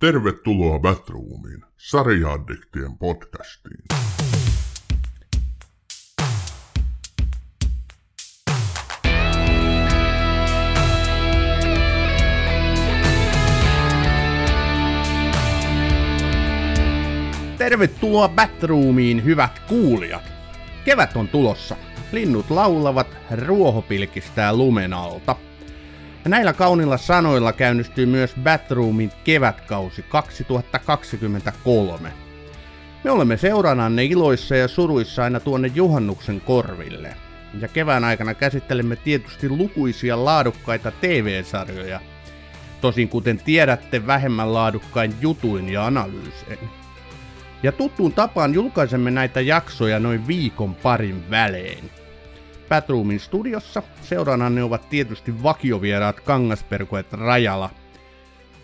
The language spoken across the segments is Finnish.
Tervetuloa Batroomiin, sarjaaddiktien podcastiin. Tervetuloa Batroomiin, hyvät kuulijat. Kevät on tulossa. Linnut laulavat, ruoho pilkistää lumen alta. Ja näillä kaunilla sanoilla käynnistyy myös Batroomin kevätkausi 2023. Me olemme seurananne iloissa ja suruissa aina tuonne juhannuksen korville. Ja kevään aikana käsittelemme tietysti lukuisia laadukkaita TV-sarjoja. Tosin kuten tiedätte, vähemmän laadukkain jutuin ja analyysein. Ja tuttuun tapaan julkaisemme näitä jaksoja noin viikon parin välein. Batroomin studiossa seurannanne ovat tietysti vakiovieraat Kangasperkoet Rajala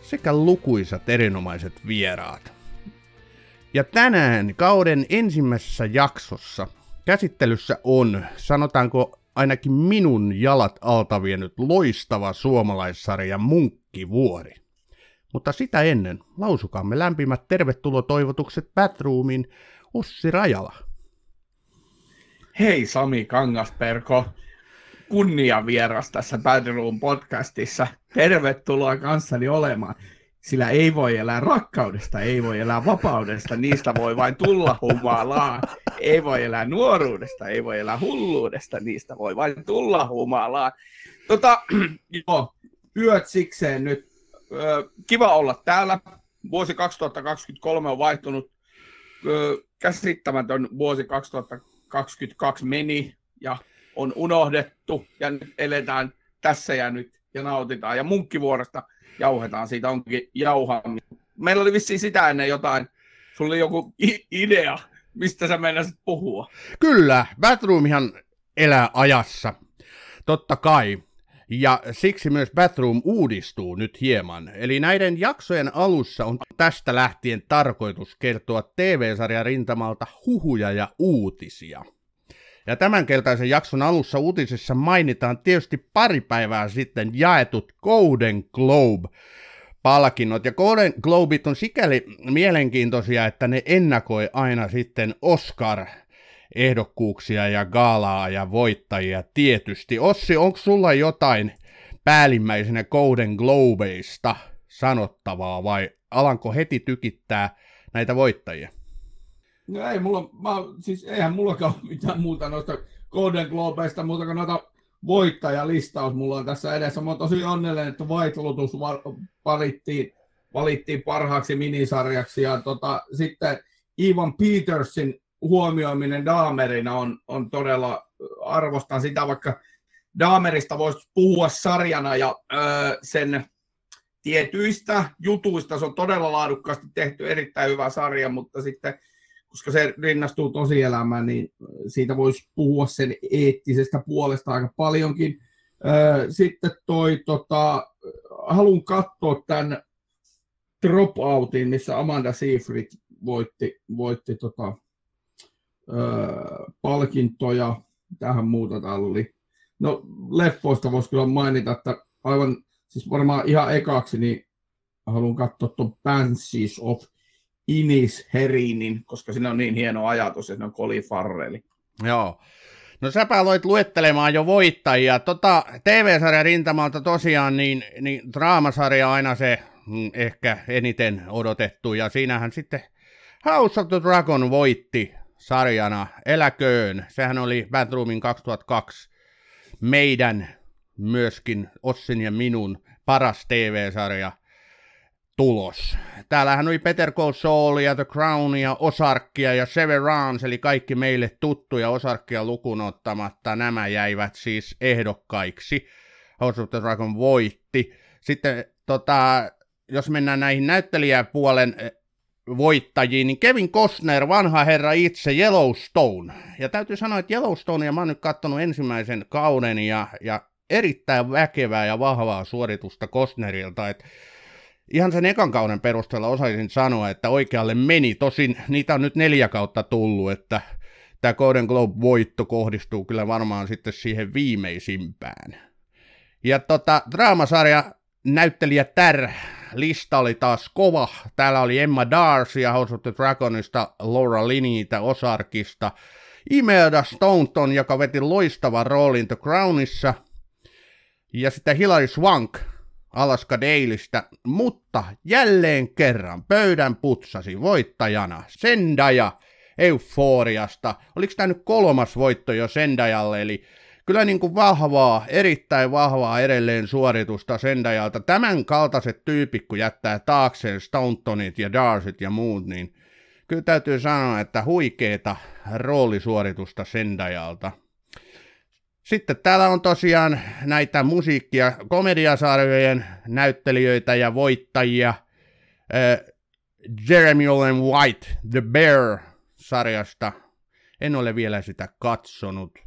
sekä lukuisat erinomaiset vieraat. Ja tänään kauden ensimmäisessä jaksossa käsittelyssä on, sanotaanko ainakin minun jalat alta vienyt loistava suomalaissarja Munkkivuori. Mutta sitä ennen lausukaamme lämpimät tervetulotoivotukset Batroomin Ossi Rajala. Hei Sami Kangasperko, kunnia tässä Badroom podcastissa. Tervetuloa kanssani olemaan. Sillä ei voi elää rakkaudesta, ei voi elää vapaudesta, niistä voi vain tulla humalaa. Ei voi elää nuoruudesta, ei voi elää hulluudesta, niistä voi vain tulla humalaa. Tota, joo, yöt sikseen nyt. Kiva olla täällä. Vuosi 2023 on vaihtunut. Käsittämätön vuosi 2022 meni ja on unohdettu ja nyt eletään tässä ja nyt ja nautitaan. Ja munkkivuorosta jauhetaan, siitä onkin jauhaaminen. Meillä oli vissiin sitä ennen jotain, sulla oli joku idea, mistä sä meinasit puhua. Kyllä, Batroomihan elää ajassa, totta kai. Ja siksi myös Batroom uudistuu nyt hieman. Eli näiden jaksojen alussa on tästä lähtien tarkoitus kertoa TV-sarjan rintamalta huhuja ja uutisia. Ja tämän keltaisen jakson alussa uutisissa mainitaan tietysti pari päivää sitten jaetut Golden Globe palkinnot. Ja Golden Globeit on sikäli mielenkiintoisia, että ne ennakoi aina sitten Oscar ehdokkuuksia ja galaa ja voittajia tietysti. Ossi, onko sulla jotain päällimmäisenä Golden Globeista sanottavaa vai alanko heti tykittää näitä voittajia? No ei mulla, mä, siis eihän mullakaan mitään muuta noista Golden Globeista, muuta kuin noita voittajalistaus mulla on tässä edessä. Mä oon tosi onnellinen, että White Lotus valittiin, valittiin parhaaksi minisarjaksi ja tota, sitten Ivan Petersin huomioiminen Daamerina on, on todella, arvostan sitä, vaikka Daamerista voisi puhua sarjana ja öö, sen tietyistä jutuista. Se on todella laadukkaasti tehty, erittäin hyvä sarja, mutta sitten koska se rinnastuu tosielämään, niin siitä voisi puhua sen eettisestä puolesta aika paljonkin. Sitten toi, tota, haluan katsoa tämän Dropoutin, missä Amanda Seyfried voitti, voitti tota, palkintoja. Tähän muuta talli. No leffoista voisi kyllä mainita, että aivan, siis varmaan ihan ekaksi, niin haluan katsoa tuon Banshees of Inis Herinin, koska siinä on niin hieno ajatus, että ne on Colin Farrelli. Joo. No säpä aloit luettelemaan jo voittajia. Tota, TV-sarjan rintamalta tosiaan, niin, niin draamasarja aina se mm, ehkä eniten odotettu, ja siinähän sitten House of the Dragon voitti sarjana Eläköön. Sehän oli Batroomin 2002 meidän myöskin Ossin ja minun paras TV-sarja tulos. Täällähän oli Peter Call Saulia, The Crownia, Osarkia ja Severance, eli kaikki meille tuttuja Osarkia lukuun ottamatta. Nämä jäivät siis ehdokkaiksi. House of the Dragon voitti. Sitten tota, jos mennään näihin näyttelijäpuolen voittajiin, niin Kevin Costner, vanha herra itse, Yellowstone. Ja täytyy sanoa, että Yellowstonea mä oon nyt katsonut ensimmäisen kauden ja, ja erittäin väkevää ja vahvaa suoritusta Costnerilta, että ihan sen ekan kauden perusteella osaisin sanoa, että oikealle meni. Tosin niitä on nyt neljä kautta tullut, että tämä Golden Globe-voitto kohdistuu kyllä varmaan sitten siihen viimeisimpään. Ja tota, draamasarja näyttelijä Tär lista oli taas kova. Täällä oli Emma Darcy ja House of the Dragonista, Laura Linneytä Osarkista, Imelda Staunton, joka veti loistavan roolin The Crownissa, ja sitten Hilary Swank Alaska Dailystä, mutta jälleen kerran pöydän putsasi voittajana Sendaja Euforiasta. Oliko tämä nyt kolmas voitto jo Sendajalle, eli kyllä niin kuin vahvaa, erittäin vahvaa edelleen suoritusta Sendajalta. Tämän kaltaiset tyypit, kun jättää taakseen Stauntonit ja Darsit ja muut, niin kyllä täytyy sanoa, että huikeeta roolisuoritusta Sendajalta. Sitten täällä on tosiaan näitä musiikkia, komediasarjojen näyttelijöitä ja voittajia. Äh, Jeremy Allen White, The Bear-sarjasta. En ole vielä sitä katsonut.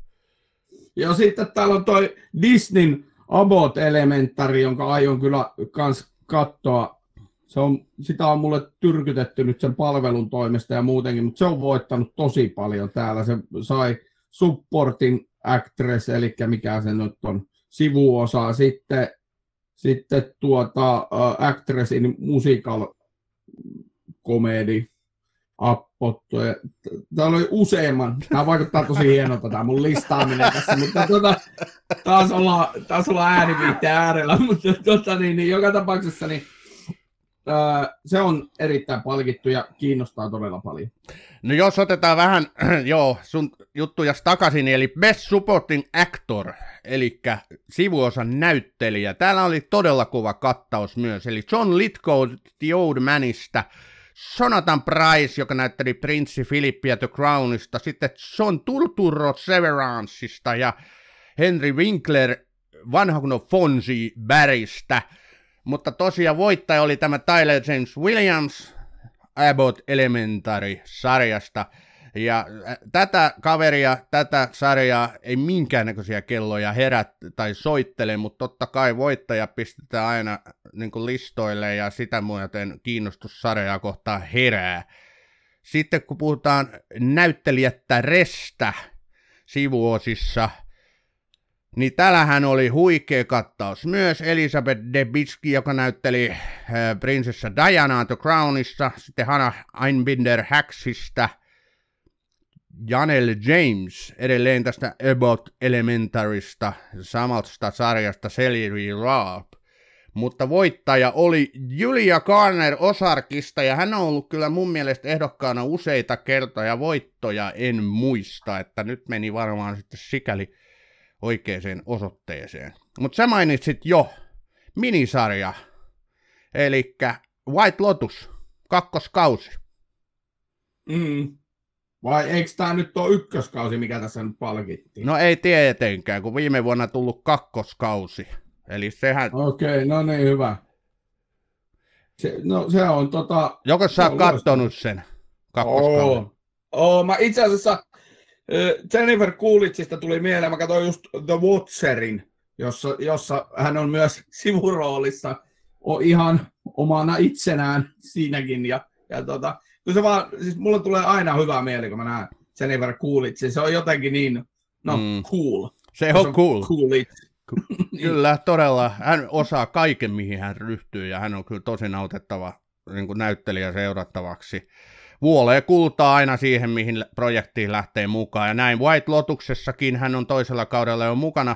Ja sitten täällä on toi Disneyn Abot Elementary, jonka aion kyllä kans katsoa. Se on, sitä on mulle tyrkytetty nyt sen palvelun toimesta ja muutenkin, mutta se on voittanut tosi paljon täällä. Se sai supportin actress, eli mikä se nyt on, sivuosa. Sitten, sitten tuota, uh, actressin musical komedi appottu. Täällä oli useamman. Tämä vaikuttaa tosi hienolta tämä mun listaaminen tässä, mutta tuota, taas ollaan, taas ollaan ääniviitteen äärellä, mutta tuota, niin, niin, joka tapauksessa niin, se on erittäin palkittu ja kiinnostaa todella paljon. No jos otetaan vähän, joo, sun juttuja takaisin, eli Best Supporting Actor, eli sivuosan näyttelijä. Täällä oli todella kova kattaus myös, eli John Lithgow The Old Manista, Jonathan Price, joka näytteli prinssi Filippiä The Crownista, sitten John Turturro Severanceista ja Henry Winkler vanha kun Fonzie Barrystä. Mutta tosiaan voittaja oli tämä Tyler James Williams Abbott Elementary-sarjasta. Ja äh, tätä kaveria, tätä sarjaa ei minkäännäköisiä kelloja herät tai soittele, mutta totta kai voittaja pistetään aina niin listoille ja sitä muuten kiinnostus sarjaa kohtaan herää. Sitten kun puhutaan näyttelijättä Restä sivuosissa, niin täällähän oli huikea kattaus. Myös Elisabeth Debicki, joka näytteli äh, prinsessa Diana The Crownissa, sitten Hannah Einbinder Hacksista – Janel James edelleen tästä About Elementarista, samasta sarjasta Celery Raab. Mutta voittaja oli Julia Garner Osarkista ja hän on ollut kyllä mun mielestä ehdokkaana useita kertoja voittoja, en muista, että nyt meni varmaan sitten sikäli oikeaan osoitteeseen. Mutta sä mainitsit jo minisarja, eli White Lotus, kakkoskausi. Mm. Vai eikö tämä nyt ole ykköskausi, mikä tässä nyt palkittiin? No ei tietenkään, kun viime vuonna tullut kakkoskausi. Eli sehän... Okei, okay, no niin, hyvä. Se, no se on tota... Joko sä oot kattonut sen kakkoskauden? Oo. Oo, mä itse asiassa Jennifer Coolidgeista tuli mieleen, mä katsoin just The Watcherin, jossa, jossa hän on myös sivuroolissa on ihan omana itsenään siinäkin. Ja, ja tota, se vaan, siis mulle tulee aina hyvä mieli, kun mä näen Jennifer Coolidge. Se on jotenkin niin, no, mm. cool. Se on, se on cool. Coolidge. Kyllä, todella. Hän osaa kaiken, mihin hän ryhtyy, ja hän on kyllä tosi nautettava niin kuin näyttelijä seurattavaksi. Vuolee kultaa aina siihen, mihin projektiin lähtee mukaan, ja näin White Lotuksessakin hän on toisella kaudella jo mukana.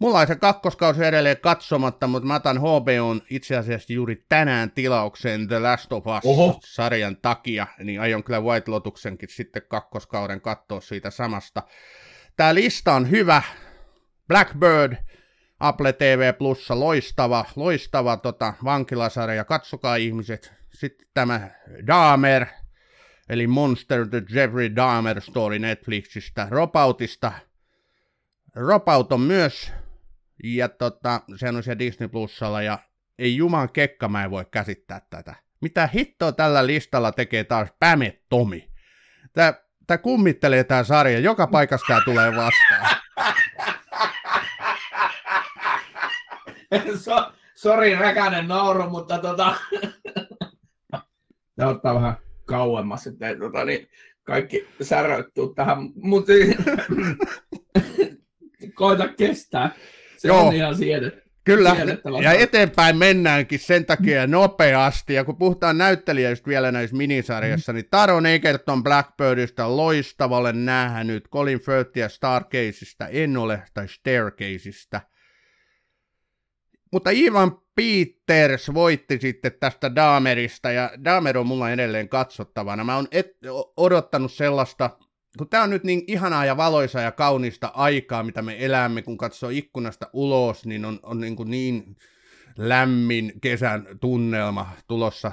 Mulla on se kakkoskausi edelleen katsomatta, mutta mä otan HBOn itse asiassa juuri tänään tilaukseen The Last of Us-sarjan takia, niin aion kyllä White Lotuksenkin sitten kakkoskauden katsoa siitä samasta. Tää lista on hyvä. Blackbird, Apple TV Plussa, loistava, loistava tota, vankilasarja, katsokaa ihmiset. Sitten tämä Dahmer, eli Monster the Jeffrey Dahmer Story Netflixistä, Ropautista. Ropaut on myös ja tota, se on siellä Disney Plusalla ja ei juman kekka mä en voi käsittää tätä. Mitä hittoa tällä listalla tekee taas Päme Tomi? Tää, tää kummittelee tää sarja, joka paikasta tää tulee vastaan. so, sori räkänen nauru, mutta tota... Tämä ottaa vähän kauemmas, että tota, niin kaikki säröittuu tähän, mutta koita kestää. Se Joo. on ihan siedetty. Kyllä, ja eteenpäin mennäänkin sen takia nopeasti, ja kun puhutaan näyttelijöistä vielä näissä minisarjassa, mm. niin Taron Egerton Blackbirdista loistavalle nähnyt, Colin Firthia Starcaseista en ole, tai Staircaseista. Mutta Ivan Peters voitti sitten tästä Daamerista, ja Daamer on mulla edelleen katsottavana. Mä oon et, odottanut sellaista kun tämä on nyt niin ihanaa ja valoisa ja kaunista aikaa, mitä me elämme, kun katsoo ikkunasta ulos, niin on, on niin, kuin niin lämmin kesän tunnelma tulossa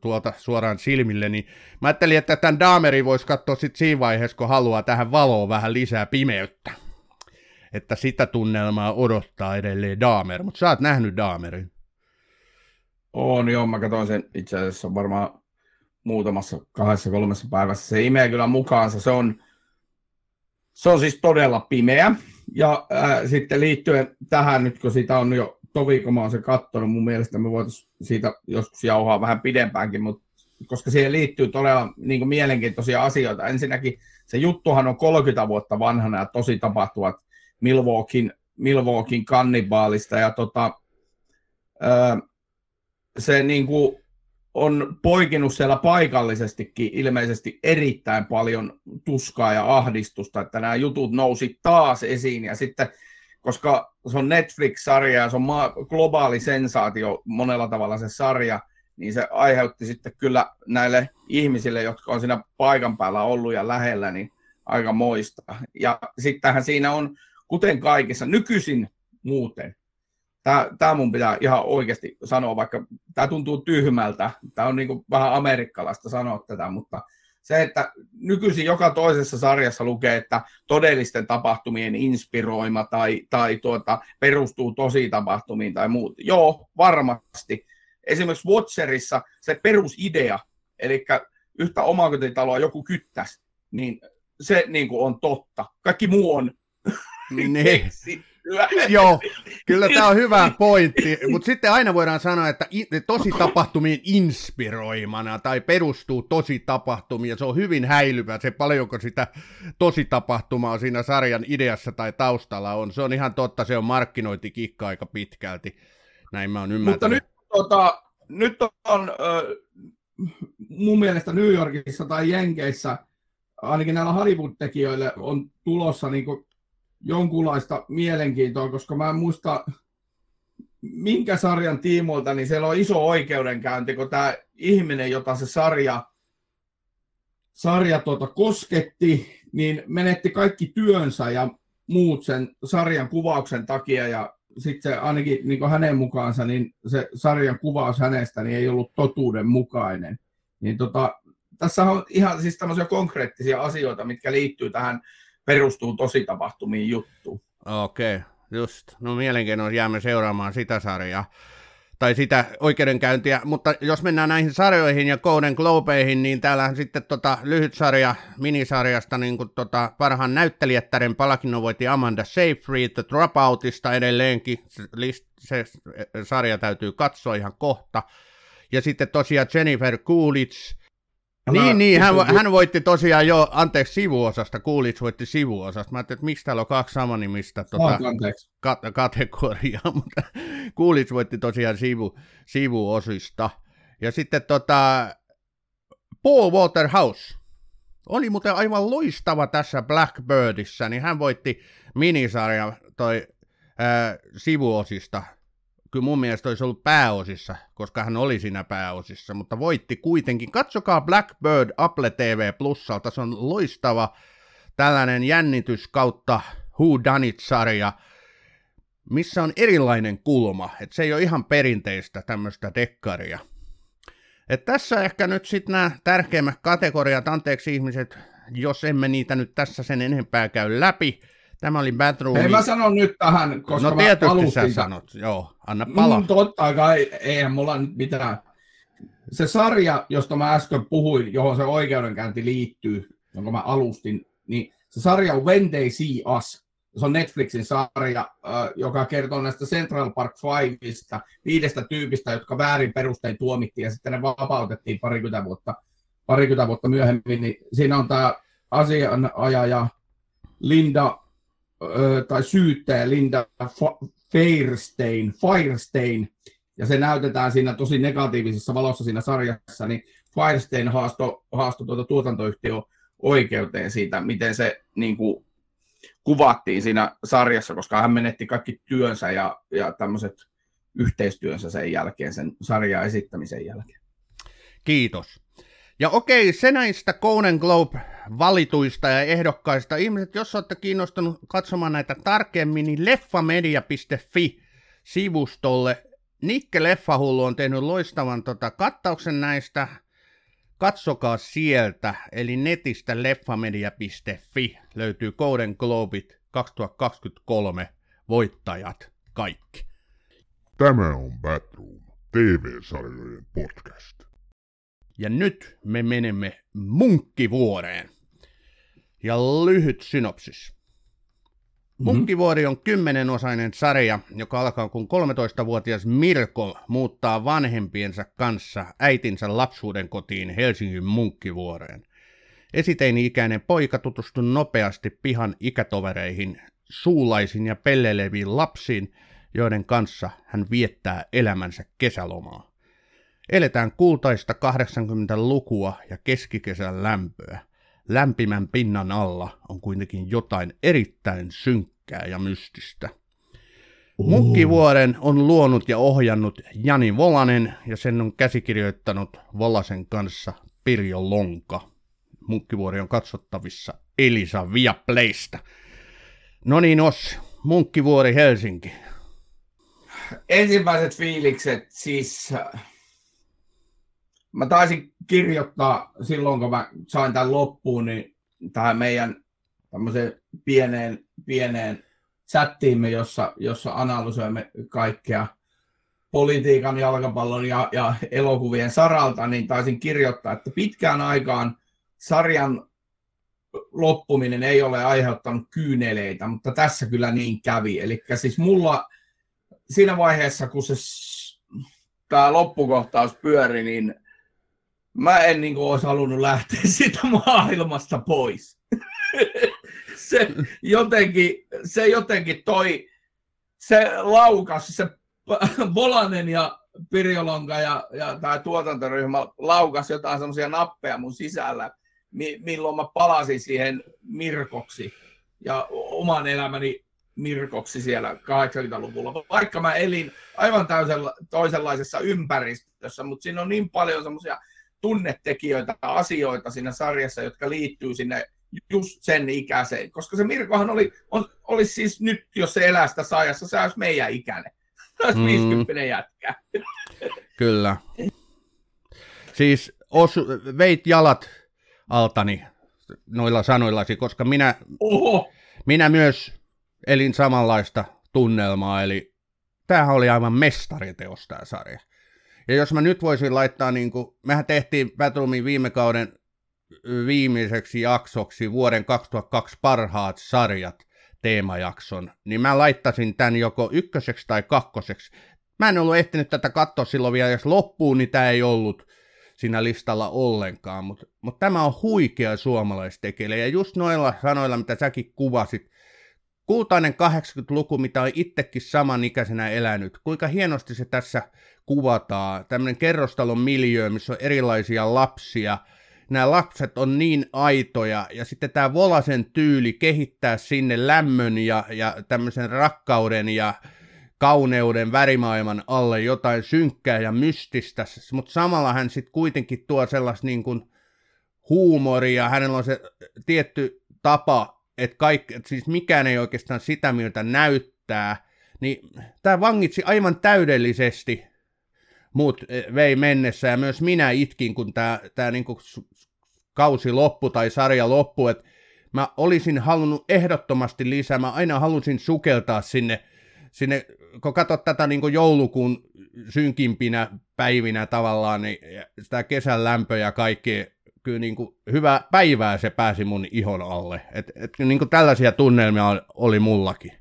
tuolta suoraan silmille, niin mä ajattelin, että tämän Daameri voisi katsoa sitten siinä vaiheessa, kun haluaa tähän valoon vähän lisää pimeyttä. Että sitä tunnelmaa odottaa edelleen Daamer, mutta sä oot nähnyt Daamerin. On joo, mä katsoin sen itse asiassa varmaan muutamassa kahdessa kolmessa päivässä. Se imee kyllä mukaansa. Se on, se on siis todella pimeä. Ja ää, sitten liittyen tähän, nyt kun sitä on jo tovi, kun mä oon se kattonut, mun mielestä me voitaisiin siitä joskus jauhaa vähän pidempäänkin, mutta koska siihen liittyy todella niin kuin mielenkiintoisia asioita. Ensinnäkin se juttuhan on 30 vuotta vanhana ja tosi tapahtuvat Milwaukeein, Milwaukeein kannibaalista. Ja tota, ää, se niin kuin, on poikinut siellä paikallisestikin ilmeisesti erittäin paljon tuskaa ja ahdistusta, että nämä jutut nousi taas esiin ja sitten koska se on Netflix-sarja ja se on globaali sensaatio monella tavalla se sarja, niin se aiheutti sitten kyllä näille ihmisille, jotka on siinä paikan päällä ollut ja lähellä, niin aika moista. Ja sittenhän siinä on, kuten kaikissa, nykyisin muuten, tämä, tämä mun pitää ihan oikeasti sanoa, vaikka tämä tuntuu tyhmältä, tämä on niin kuin vähän amerikkalaista sanoa tätä, mutta se, että nykyisin joka toisessa sarjassa lukee, että todellisten tapahtumien inspiroima tai, tai tuota, perustuu tosi tapahtumiin tai muut. Joo, varmasti. Esimerkiksi Watcherissa se perusidea, eli yhtä omakotitaloa joku kyttäisi, niin se niin kuin on totta. Kaikki muu on niin. Joo, kyllä tämä on hyvä pointti, mutta sitten aina voidaan sanoa, että tosi tapahtumien inspiroimana tai perustuu tosi tapahtumiin, ja se on hyvin häilyvä se paljonko sitä tosi tapahtumaa siinä sarjan ideassa tai taustalla on. Se on ihan totta, se on markkinointikikka aika pitkälti, näin mä oon ymmärtänyt. Mutta nyt, tota, nyt on äh, mun mielestä New Yorkissa tai Jenkeissä, ainakin näillä Hollywood-tekijöillä on tulossa niin kuin jonkunlaista mielenkiintoa, koska mä en muista minkä sarjan tiimoilta, niin siellä on iso oikeudenkäynti, kun tämä ihminen, jota se sarja, sarja tuota kosketti, niin menetti kaikki työnsä ja muut sen sarjan kuvauksen takia ja sitten ainakin niin hänen mukaansa, niin se sarjan kuvaus hänestä niin ei ollut totuuden mukainen. Niin tota, tässä on ihan siis tämmöisiä konkreettisia asioita, mitkä liittyy tähän perustuu tosi tapahtumiin juttuun. Okei, okay, just. No mielenkiinnolla jäämme seuraamaan sitä sarjaa tai sitä oikeudenkäyntiä, mutta jos mennään näihin sarjoihin ja Golden Globeihin, niin täällähän sitten tota lyhyt sarja minisarjasta niin kuin tota parhaan näyttelijättären palkinnon voitti Amanda Seyfried The Dropoutista edelleenkin, se, se sarja täytyy katsoa ihan kohta. Ja sitten tosiaan Jennifer Coolidge niin, niin hän, hän voitti tosiaan jo, anteeksi, sivuosasta, Coolidge voitti sivuosasta. Mä ajattelin, että miksi täällä on kaksi samanimistä tota, ka- kategoriaa, mutta Coolidge voitti tosiaan sivu, sivuosista. Ja sitten tota, Paul Waterhouse oli muuten aivan loistava tässä Blackbirdissä, niin hän voitti minisarjan toi ää, sivuosista kyllä mun mielestä olisi ollut pääosissa, koska hän oli siinä pääosissa, mutta voitti kuitenkin. Katsokaa Blackbird Apple TV Plusalta, se on loistava tällainen jännitys kautta Who Done It-sarja, missä on erilainen kulma, että se ei ole ihan perinteistä tämmöistä dekkaria. Et tässä ehkä nyt sitten nämä tärkeimmät kategoriat, anteeksi ihmiset, jos emme niitä nyt tässä sen enempää käy läpi, Tämä oli Batroom. Ei mä sanon nyt tähän, koska No tietysti sä sanot, joo, anna pala. Mm, totta kai, eihän mulla nyt mitään. Se sarja, josta mä äsken puhuin, johon se oikeudenkäynti liittyy, jonka mä alustin, niin se sarja on When They See Us. Se on Netflixin sarja, joka kertoo näistä Central Park Fiveista, viidestä tyypistä, jotka väärin perustein tuomittiin ja sitten ne vapautettiin parikymmentä vuotta, parikymmentä vuotta myöhemmin. Niin siinä on tämä asianajaja Linda tai syyttäjä Linda Fairstein, Firestein, ja se näytetään siinä tosi negatiivisessa valossa siinä sarjassa, niin Firestein haastoi haasto tuota tuotantoyhtiö oikeuteen siitä, miten se niin kuin, kuvattiin siinä sarjassa, koska hän menetti kaikki työnsä ja, ja tämmöiset yhteistyönsä sen jälkeen, sen sarjan esittämisen jälkeen. Kiitos. Ja okei, se näistä Golden Globe-valituista ja ehdokkaista. Ihmiset, jos olette kiinnostunut katsomaan näitä tarkemmin, niin leffamedia.fi-sivustolle Nikke Leffahullu on tehnyt loistavan tota, kattauksen näistä. Katsokaa sieltä, eli netistä leffamedia.fi löytyy Golden Globit 2023 voittajat kaikki. Tämä on Batroom, TV-sarjojen podcast. Ja nyt me menemme Munkkivuoreen. Ja lyhyt synopsis. Mm-hmm. Munkkivuori on kymmenenosainen sarja, joka alkaa kun 13-vuotias Mirko muuttaa vanhempiensa kanssa äitinsä lapsuuden kotiin Helsingin Munkkivuoreen. Esiteini-ikäinen poika tutustuu nopeasti pihan ikätovereihin, suulaisiin ja pelleleviin lapsiin, joiden kanssa hän viettää elämänsä kesälomaa. Eletään kultaista 80-lukua ja keskikesän lämpöä. Lämpimän pinnan alla on kuitenkin jotain erittäin synkkää ja mystistä. Mukkivuoren on luonut ja ohjannut Jani Volanen ja sen on käsikirjoittanut Volasen kanssa Pirjo Lonka. Munkkivuori on katsottavissa Elisa Viaplaysta. No niin, Os, Munkkivuori Helsinki. Ensimmäiset fiilikset, siis mä taisin kirjoittaa silloin, kun mä sain tämän loppuun, niin tähän meidän tämmöiseen pieneen, pieneen chattiimme, jossa, jossa analysoimme kaikkea politiikan, jalkapallon ja, ja elokuvien saralta, niin taisin kirjoittaa, että pitkään aikaan sarjan loppuminen ei ole aiheuttanut kyyneleitä, mutta tässä kyllä niin kävi. Eli siis mulla siinä vaiheessa, kun se tämä loppukohtaus pyöri, niin mä en niin kuin, olisi halunnut lähteä siitä maailmasta pois. se, jotenkin, se jotenkin toi, se laukas, se Volanen ja Pirjolonka ja, ja tämä tuotantoryhmä laukas jotain semmoisia nappeja mun sisällä, mi, milloin mä palasin siihen Mirkoksi ja oman elämäni Mirkoksi siellä 80-luvulla, vaikka mä elin aivan täysin toisenlaisessa ympäristössä, mutta siinä on niin paljon semmoisia tunnetekijöitä, asioita siinä sarjassa, jotka liittyy sinne just sen ikäiseen. Koska se Mirkohan oli, on, olisi siis nyt, jos se elää sitä sajassa, se olisi meidän ikäinen. Se olisi mm. 50 jätkä. Kyllä. Siis os, veit jalat altani noilla sanoillasi, koska minä, Oho. minä myös elin samanlaista tunnelmaa, eli tämähän oli aivan mestariteos tämä sarja. Ja jos mä nyt voisin laittaa, niin kuin, mehän tehtiin Battleumin viime kauden viimeiseksi jaksoksi vuoden 2002 parhaat sarjat teemajakson, niin mä laittasin tämän joko ykköseksi tai kakkoseksi. Mä en ollut ehtinyt tätä katsoa silloin vielä, jos loppuun, niin tämä ei ollut siinä listalla ollenkaan, mutta mut tämä on huikea suomalaistekele, ja just noilla sanoilla, mitä säkin kuvasit, kultainen 80-luku, mitä on itsekin samanikäisenä elänyt, kuinka hienosti se tässä kuvataan. Tämmöinen kerrostalon miljö, missä on erilaisia lapsia. Nämä lapset on niin aitoja, ja sitten tämä Volasen tyyli kehittää sinne lämmön ja, ja tämmöisen rakkauden ja kauneuden värimaailman alle jotain synkkää ja mystistä, mutta samalla hän sitten kuitenkin tuo sellaista niin huumoria, hänellä on se tietty tapa, että, kaikki, että siis mikään ei oikeastaan sitä, miltä näyttää, niin tämä vangitsi aivan täydellisesti muut eh, vei mennessä. Ja myös minä itkin, kun tämä tää niinku kausi loppu tai sarja loppu, että mä olisin halunnut ehdottomasti lisää, mä aina halusin sukeltaa sinne, sinne kun katsot tätä niin joulukuun synkimpinä päivinä tavallaan, niin sitä kesän lämpö ja kaikki, kyllä niin kuin hyvä päivää se pääsi mun ihon alle. Et, et niin kuin tällaisia tunnelmia oli mullakin.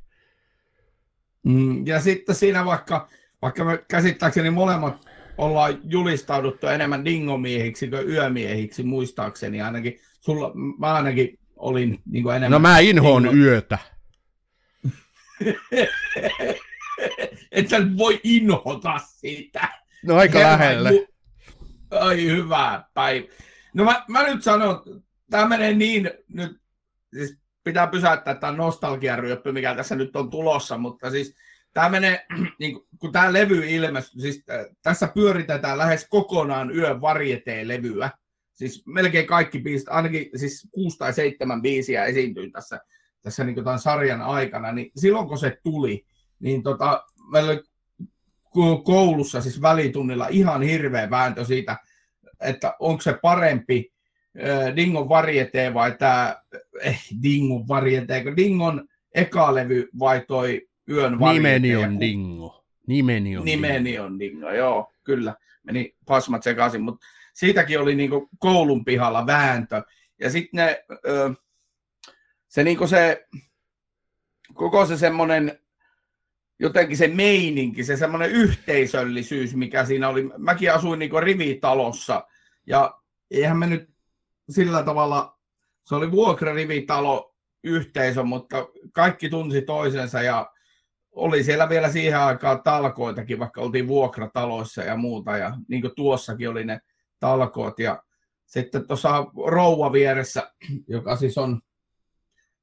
Mm, ja sitten siinä vaikka vaikka me käsittääkseni molemmat ollaan julistauduttu enemmän dingomiehiksi kuin yömiehiksi, muistaakseni ainakin. Sulla, mä ainakin olin niin kuin enemmän... No mä inhoon dingo... yötä. et sä voi inhota sitä. No aika Herran lähelle. ju- Ai hyvä päivä. No mä, mä nyt sanon, tämä menee niin, nyt siis pitää pysäyttää tämä nostalgiaryöppy, mikä tässä nyt on tulossa, mutta siis tämä menee, niin kun- tämä levy ilmestyi, siis äh, tässä pyöritetään lähes kokonaan yön varieteen-levyä. Siis melkein kaikki biisit, ainakin siis kuusi tai seitsemän biisiä esiintyy tässä, tässä niin tämän sarjan aikana, niin silloin kun se tuli, niin tota, meillä koulussa siis välitunnilla ihan hirveä vääntö siitä, että onko se parempi Dingon varieté vai tämä, eh, Dingon varieté, kun Dingon eka levy vai toi Yön varieté. Nimeni on Dingo. Nimeni on Dingo. Nimeni on Dingo, joo, kyllä. Meni pasmat sekaisin, mutta siitäkin oli niinku koulun pihalla vääntö. Ja sitten ne, se, niinku se, koko se semmoinen, jotenkin se meininki, se semmoinen yhteisöllisyys, mikä siinä oli. Mäkin asuin niinku rivitalossa, ja eihän me nyt sillä tavalla, se oli vuokrarivitalo yhteisö, mutta kaikki tunsi toisensa ja oli siellä vielä siihen aikaan talkoitakin, vaikka oltiin vuokrataloissa ja muuta, ja niin kuin tuossakin oli ne talkoot, ja sitten tuossa rouva vieressä, joka siis on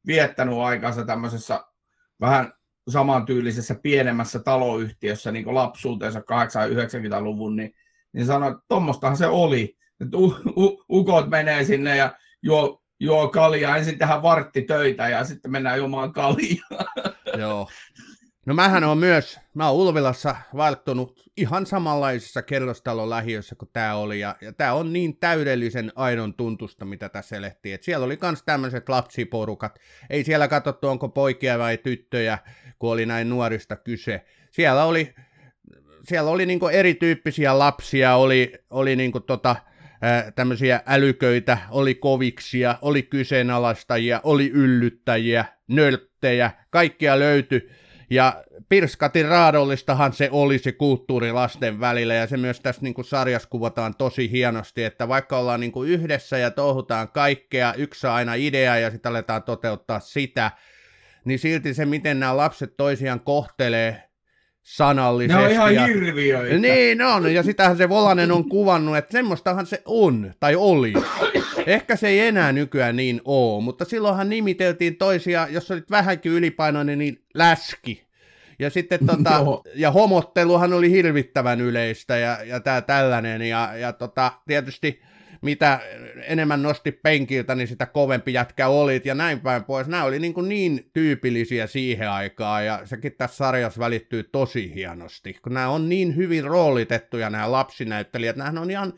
viettänyt aikansa tämmöisessä vähän samantyylisessä pienemmässä taloyhtiössä niin lapsuutensa 80-90-luvun, niin, niin sanoi, että tuommoistahan se oli. Että u- u- ukot menee sinne ja juo, juo kaljaa, ensin tehdään varttitöitä ja sitten mennään juomaan kaljaa. Joo. No mähän on myös, mä oon Ulvilassa vaeltunut ihan samanlaisessa kerrostalon lähiössä kuin tämä oli, ja, ja tämä on niin täydellisen aidon tuntusta, mitä tässä elettiin. Et siellä oli myös tämmöiset lapsiporukat, ei siellä katsottu, onko poikia vai tyttöjä, kun oli näin nuorista kyse. Siellä oli, siellä oli niinku erityyppisiä lapsia, oli, oli niinku tota, tämmöisiä älyköitä, oli koviksia, oli kyseenalaistajia, oli yllyttäjiä, nölttejä, kaikkia löytyi. Ja Pirskatin raadollistahan se oli se kulttuuri lasten välillä, ja se myös tässä niin kuin sarjassa kuvataan tosi hienosti, että vaikka ollaan niin kuin yhdessä ja touhutaan kaikkea, yksi aina idea ja sitten aletaan toteuttaa sitä, niin silti se, miten nämä lapset toisiaan kohtelee Ne sanallisesti. on ihan ja... hirviöitä. Niin on, ja sitähän se Volanen on kuvannut, että semmoistahan se on, tai oli. Ehkä se ei enää nykyään niin oo, mutta silloinhan nimiteltiin toisia, jos olit vähänkin ylipainoinen, niin läski. Ja sitten tota, Joo. ja homotteluhan oli hirvittävän yleistä ja, ja tää tällainen, ja, ja tota, tietysti mitä enemmän nosti penkiltä, niin sitä kovempi jätkä olit ja näin päin pois. Nämä oli niin, kuin niin tyypillisiä siihen aikaan ja sekin tässä sarjassa välittyy tosi hienosti, kun nämä on niin hyvin roolitettuja nämä lapsinäyttelijät. Nämä on ihan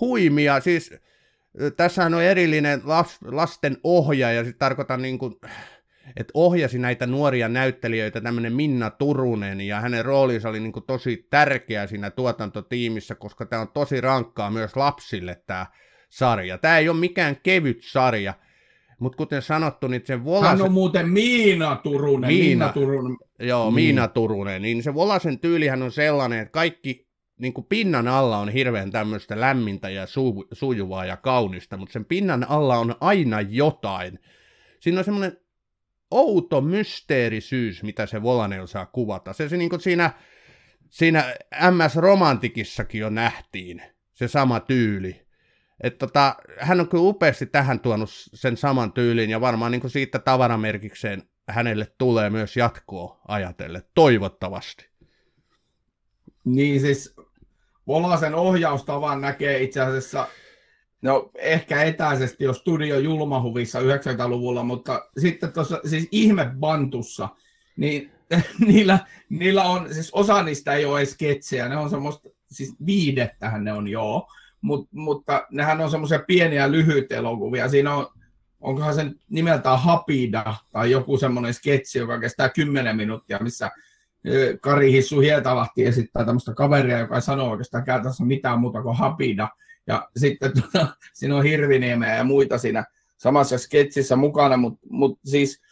huimia, siis tässähän on erillinen las, lasten ohjaaja, sit tarkoitan niin kuin, että ohjasi näitä nuoria näyttelijöitä tämmöinen Minna Turunen, ja hänen roolinsa oli niin kuin tosi tärkeä siinä tuotantotiimissä, koska tämä on tosi rankkaa myös lapsille tämä sarja. Tämä ei ole mikään kevyt sarja, mutta kuten sanottu, niin sen Hän Volasen... on muuten Miina Turunen. Miina. Miina, Turunen. Joo, Niin. Miina Turunen, niin se Volasen tyylihän on sellainen, että kaikki niin kuin pinnan alla on hirveän tämmöistä lämmintä ja su- sujuvaa ja kaunista, mutta sen pinnan alla on aina jotain. Siinä on semmoinen outo mysteerisyys, mitä se Volanen osaa kuvata. Se, se niin kuin siinä, siinä MS Romantikissakin jo nähtiin, se sama tyyli. Et tota, hän on kyllä upeasti tähän tuonut sen saman tyylin, ja varmaan niin kuin siitä tavaramerkikseen hänelle tulee myös jatkoa ajatellen, toivottavasti. Niin siis Volasen ohjaustavan näkee itse asiassa, no ehkä etäisesti jo Studio Julmahuvissa 90-luvulla, mutta sitten tuossa siis Ihme Bantussa, niin niillä, niillä on, siis osa niistä ei ole edes sketsejä, ne on semmoista, siis viidettähän ne on joo, Mut, mutta nehän on semmoisia pieniä lyhyitä elokuvia. Siinä on, onkohan sen nimeltään Hapida tai joku semmoinen sketsi, joka kestää 10 minuuttia, missä Kari Hissu Hietalahti esittää tämmöistä kaveria, joka ei sano oikeastaan käytännössä mitään muuta kuin Hapida. Ja sitten tuota, siinä on Hirviniemeä ja muita siinä samassa sketsissä mukana, mutta mut siis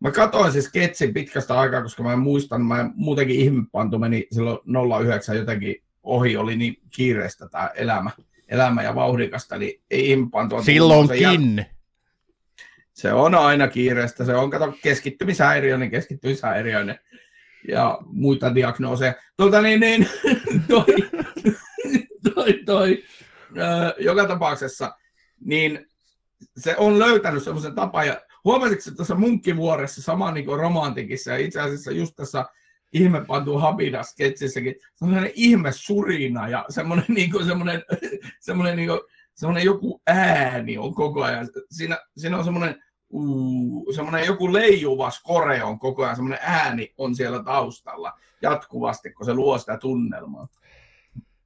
mä katsoin se sketsin pitkästä aikaa, koska mä en muistan, mä muutenkin ihmepantu meni silloin 09 jotenkin ohi, oli niin kiireistä tämä elämä, elämä ja vauhdikasta, niin ei ihmepantua. Silloinkin. Se on aina kiireistä. Se on, kato, keskittymishäiriö, niin keskittymishäiriöinen ja muita diagnooseja. Tuota niin, niin toi, toi, toi, joka tapauksessa, niin se on löytänyt semmoisen tapa, ja huomasitko tässä munkkivuoressa, sama niin kuin romantikissa, ja itse asiassa just tässä ihmepantu Habidas sketsissäkin, semmoinen ihme surina ja semmoinen, niin kuin, semmoinen, semmoinen, niin kuin, semmoinen joku ääni on koko ajan. Siinä, siinä on semmoinen, semmoinen joku leijuva skore on koko ajan, semmoinen ääni on siellä taustalla jatkuvasti, kun se luo sitä tunnelmaa.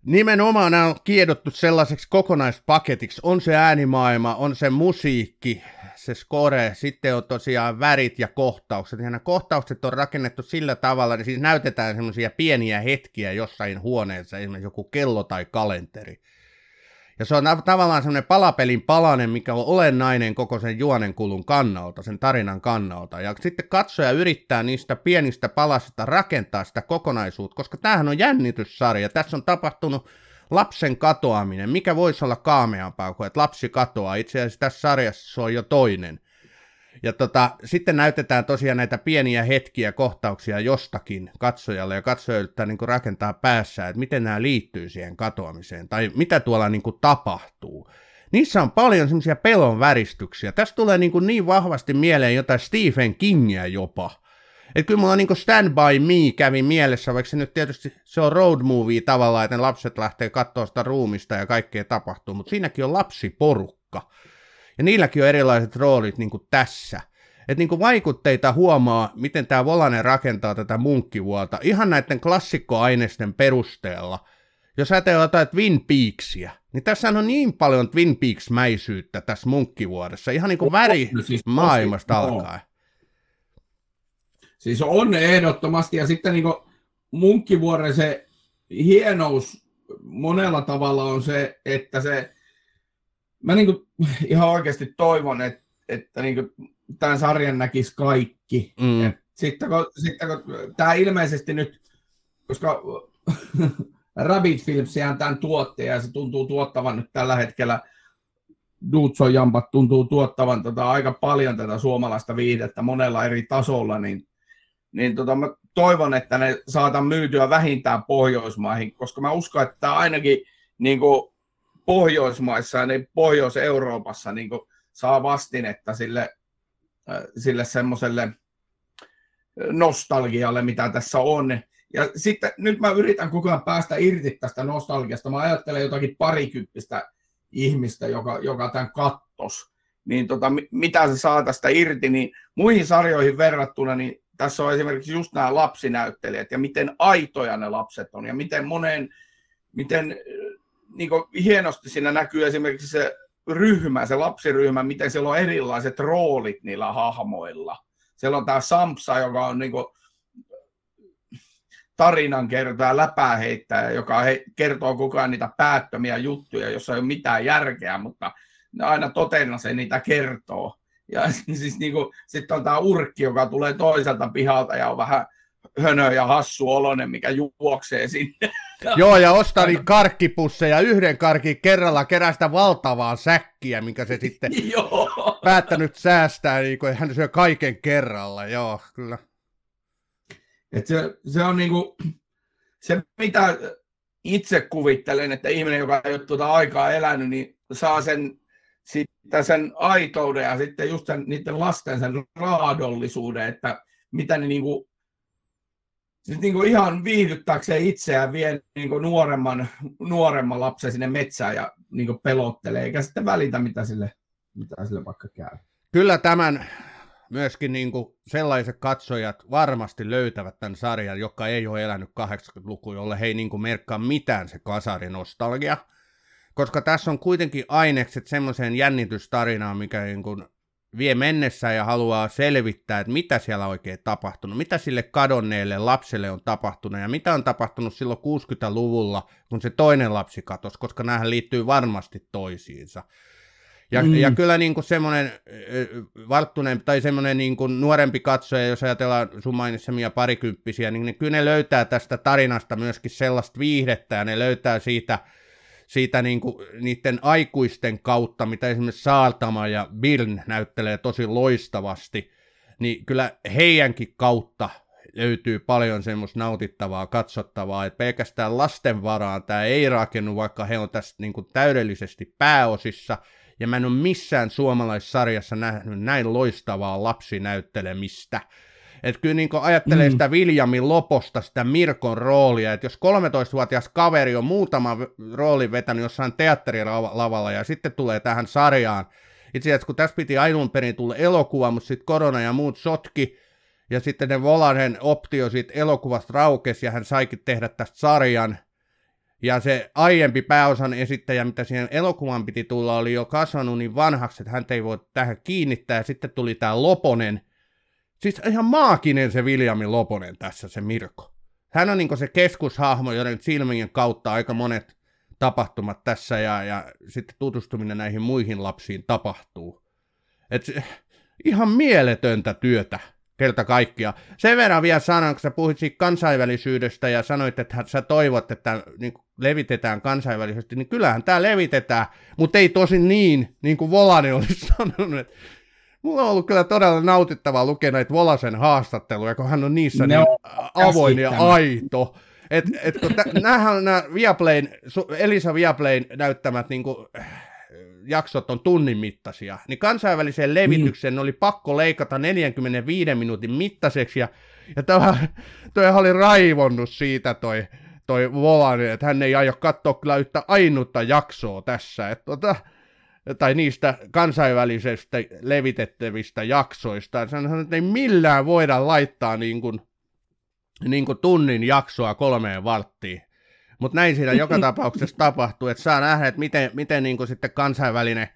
Nimenomaan nämä on kiedottu sellaiseksi kokonaispaketiksi. On se äänimaailma, on se musiikki, se score, sitten on tosiaan värit ja kohtaukset. Ja nämä kohtaukset on rakennettu sillä tavalla, että siis näytetään semmoisia pieniä hetkiä jossain huoneessa, esimerkiksi joku kello tai kalenteri. Ja se on tavallaan semmoinen palapelin palanen, mikä on olennainen koko sen juonenkulun kannalta, sen tarinan kannalta. Ja sitten katsoja yrittää niistä pienistä palasista rakentaa sitä kokonaisuutta, koska tämähän on jännityssarja. Tässä on tapahtunut lapsen katoaminen. Mikä voisi olla kaameampaa kuin, että lapsi katoaa? Itse asiassa tässä sarjassa se on jo toinen. Ja tota, sitten näytetään tosiaan näitä pieniä hetkiä, kohtauksia jostakin katsojalle, ja katsoja niin kuin rakentaa päässä, että miten nämä liittyy siihen katoamiseen, tai mitä tuolla niin kuin tapahtuu. Niissä on paljon semmoisia pelon väristyksiä. Tästä tulee niin, kuin niin vahvasti mieleen jotain Stephen Kingia jopa. Että kyllä mulla niin Stand By Me kävi mielessä, vaikka se nyt tietysti se on road movie tavallaan, että ne lapset lähtee katsoa sitä ruumista ja kaikkea tapahtuu, mutta siinäkin on lapsiporukka. Ja niilläkin on erilaiset roolit niin kuin tässä. Että niin kuin vaikutteita huomaa, miten tämä Volanen rakentaa tätä munkkivuolta ihan näiden klassikkoaineisten perusteella. Jos ajatellaan jotain Twin Peaksia, niin tässä on niin paljon Twin Peaks-mäisyyttä tässä munkkivuodessa, ihan niin kuin väri siis maailmasta alkaen. Siis on ehdottomasti, ja sitten niin munkkivuoren se hienous monella tavalla on se, että se mä niin kuin ihan oikeasti toivon, että, että niin kuin tämän sarjan näkisi kaikki. Mm. sitten kun, sitten kun tämä ilmeisesti nyt, koska Rabbit Films on tämän tuottaja ja se tuntuu tuottavan nyt tällä hetkellä, Dutson Jampat tuntuu tuottavan tota aika paljon tätä suomalaista viihdettä monella eri tasolla, niin, niin tota, mä toivon, että ne saatan myytyä vähintään Pohjoismaihin, koska mä uskon, että tämä ainakin niin kuin, Pohjoismaissa ja niin Pohjois-Euroopassa niin saa vastinetta sille, äh, sille semmoiselle nostalgialle, mitä tässä on. Ja sitten nyt mä yritän koko ajan päästä irti tästä nostalgiasta. Mä ajattelen jotakin parikymppistä ihmistä, joka, joka tämän kattos. Niin tota, mitä se saa tästä irti, niin muihin sarjoihin verrattuna, niin tässä on esimerkiksi just nämä lapsinäyttelijät ja miten aitoja ne lapset on ja miten moneen, miten niin hienosti siinä näkyy esimerkiksi se ryhmä, se lapsiryhmä, miten siellä on erilaiset roolit niillä hahmoilla. Siellä on tämä Sampsa, joka on niin tarinan kertoja, läpäheittäjä, joka he, kertoo koko ajan niitä päättömiä juttuja, jossa ei ole mitään järkeä, mutta ne aina totena se niitä kertoo. Ja siis niin sitten on tämä urkki, joka tulee toiselta pihalta ja on vähän hönö ja hassu olonen, mikä juoksee sinne. Joo, ja ostaa niin karkkipusseja yhden karkin kerralla kerästä valtavaa säkkiä, minkä se sitten Joo. päättänyt säästää, niin kuin hän syö kaiken kerralla. Joo, kyllä. Et se, se on niin kuin, se, mitä itse kuvittelen, että ihminen, joka ei ole tuota aikaa elänyt, niin saa sen, sitten sen aitouden ja sitten just sen, niiden lasten sen raadollisuuden, että mitä ne niin kuin siis niin kuin ihan viihdyttääkseen itseään vie niin kuin nuoremman, nuoremman lapsen sinne metsään ja niin kuin pelottelee, eikä sitten välitä, mitä sille, mitä sille vaikka käy. Kyllä tämän myöskin niin kuin sellaiset katsojat varmasti löytävät tämän sarjan, joka ei ole elänyt 80-lukua, jolle he ei niin kuin merkkaa mitään se kasarinostalgia, koska tässä on kuitenkin ainekset semmoiseen jännitystarinaan, mikä niin kuin vie mennessä ja haluaa selvittää, että mitä siellä oikein tapahtunut, mitä sille kadonneelle lapselle on tapahtunut ja mitä on tapahtunut silloin 60-luvulla, kun se toinen lapsi katosi, koska nämähän liittyy varmasti toisiinsa. Ja, mm. ja kyllä niin kuin semmoinen varttuneen tai semmoinen niin kuin nuorempi katsoja, jos ajatellaan sun mainitsemia parikymppisiä, niin ne, kyllä ne löytää tästä tarinasta myöskin sellaista viihdettä ja ne löytää siitä siitä niin kuin, niiden aikuisten kautta, mitä esimerkiksi Saartama ja Biln näyttelee tosi loistavasti, niin kyllä heidänkin kautta löytyy paljon semmoista nautittavaa, katsottavaa, että pelkästään lasten varaan tämä ei rakennu, vaikka he on tässä niin kuin täydellisesti pääosissa, ja mä en ole missään suomalaissarjassa nähnyt näin loistavaa lapsinäyttelemistä. Että kyllä niin ajattelee mm. sitä Viljamin loposta, sitä Mirkon roolia, että jos 13-vuotias kaveri on muutama roolin vetänyt jossain teatterilavalla ja sitten tulee tähän sarjaan, itse asiassa kun tässä piti ainun perin tulla elokuva, mutta sitten korona ja muut sotki, ja sitten ne Volanen optio siitä elokuvasta raukesi ja hän saikin tehdä tästä sarjan, ja se aiempi pääosan esittäjä, mitä siihen elokuvan piti tulla, oli jo kasvanut niin vanhaksi, että hän ei voi tähän kiinnittää. Ja sitten tuli tämä Loponen. Siis ihan maakinen se Viljamin Loponen tässä, se Mirko. Hän on niin se keskushahmo, joiden silmien kautta aika monet tapahtumat tässä ja, ja sitten tutustuminen näihin muihin lapsiin tapahtuu. Et ihan mieletöntä työtä kerta kaikkia. Sen verran vielä sanon, kun sä puhuit siitä kansainvälisyydestä ja sanoit, että sä toivot, että niin levitetään kansainvälisesti, niin kyllähän tämä levitetään, mutta ei tosin niin, niin kuin Volanen olisi sanonut. Että mulla on ollut kyllä todella nautittavaa lukea näitä Volasen haastatteluja, kun hän on niissä ne niin avoin ja aito. Et, et kun t- näähän on nämä Viaplayn, Elisa Viaplayn näyttämät niin kuin, jaksot on tunnin mittaisia, niin kansainväliseen levitykseen mm. oli pakko leikata 45 minuutin mittaiseksi, ja, ja toi oli raivonnut siitä toi, toi Volani, että hän ei aio katsoa kyllä yhtä ainutta jaksoa tässä, että tota, tai niistä kansainvälisestä levitettävistä jaksoista. Hän että ei millään voida laittaa niin kuin, niin kuin tunnin jaksoa kolmeen varttiin. Mutta näin siinä joka tapauksessa tapahtuu, että saa nähdä, että miten, miten niin kuin sitten kansainvälinen,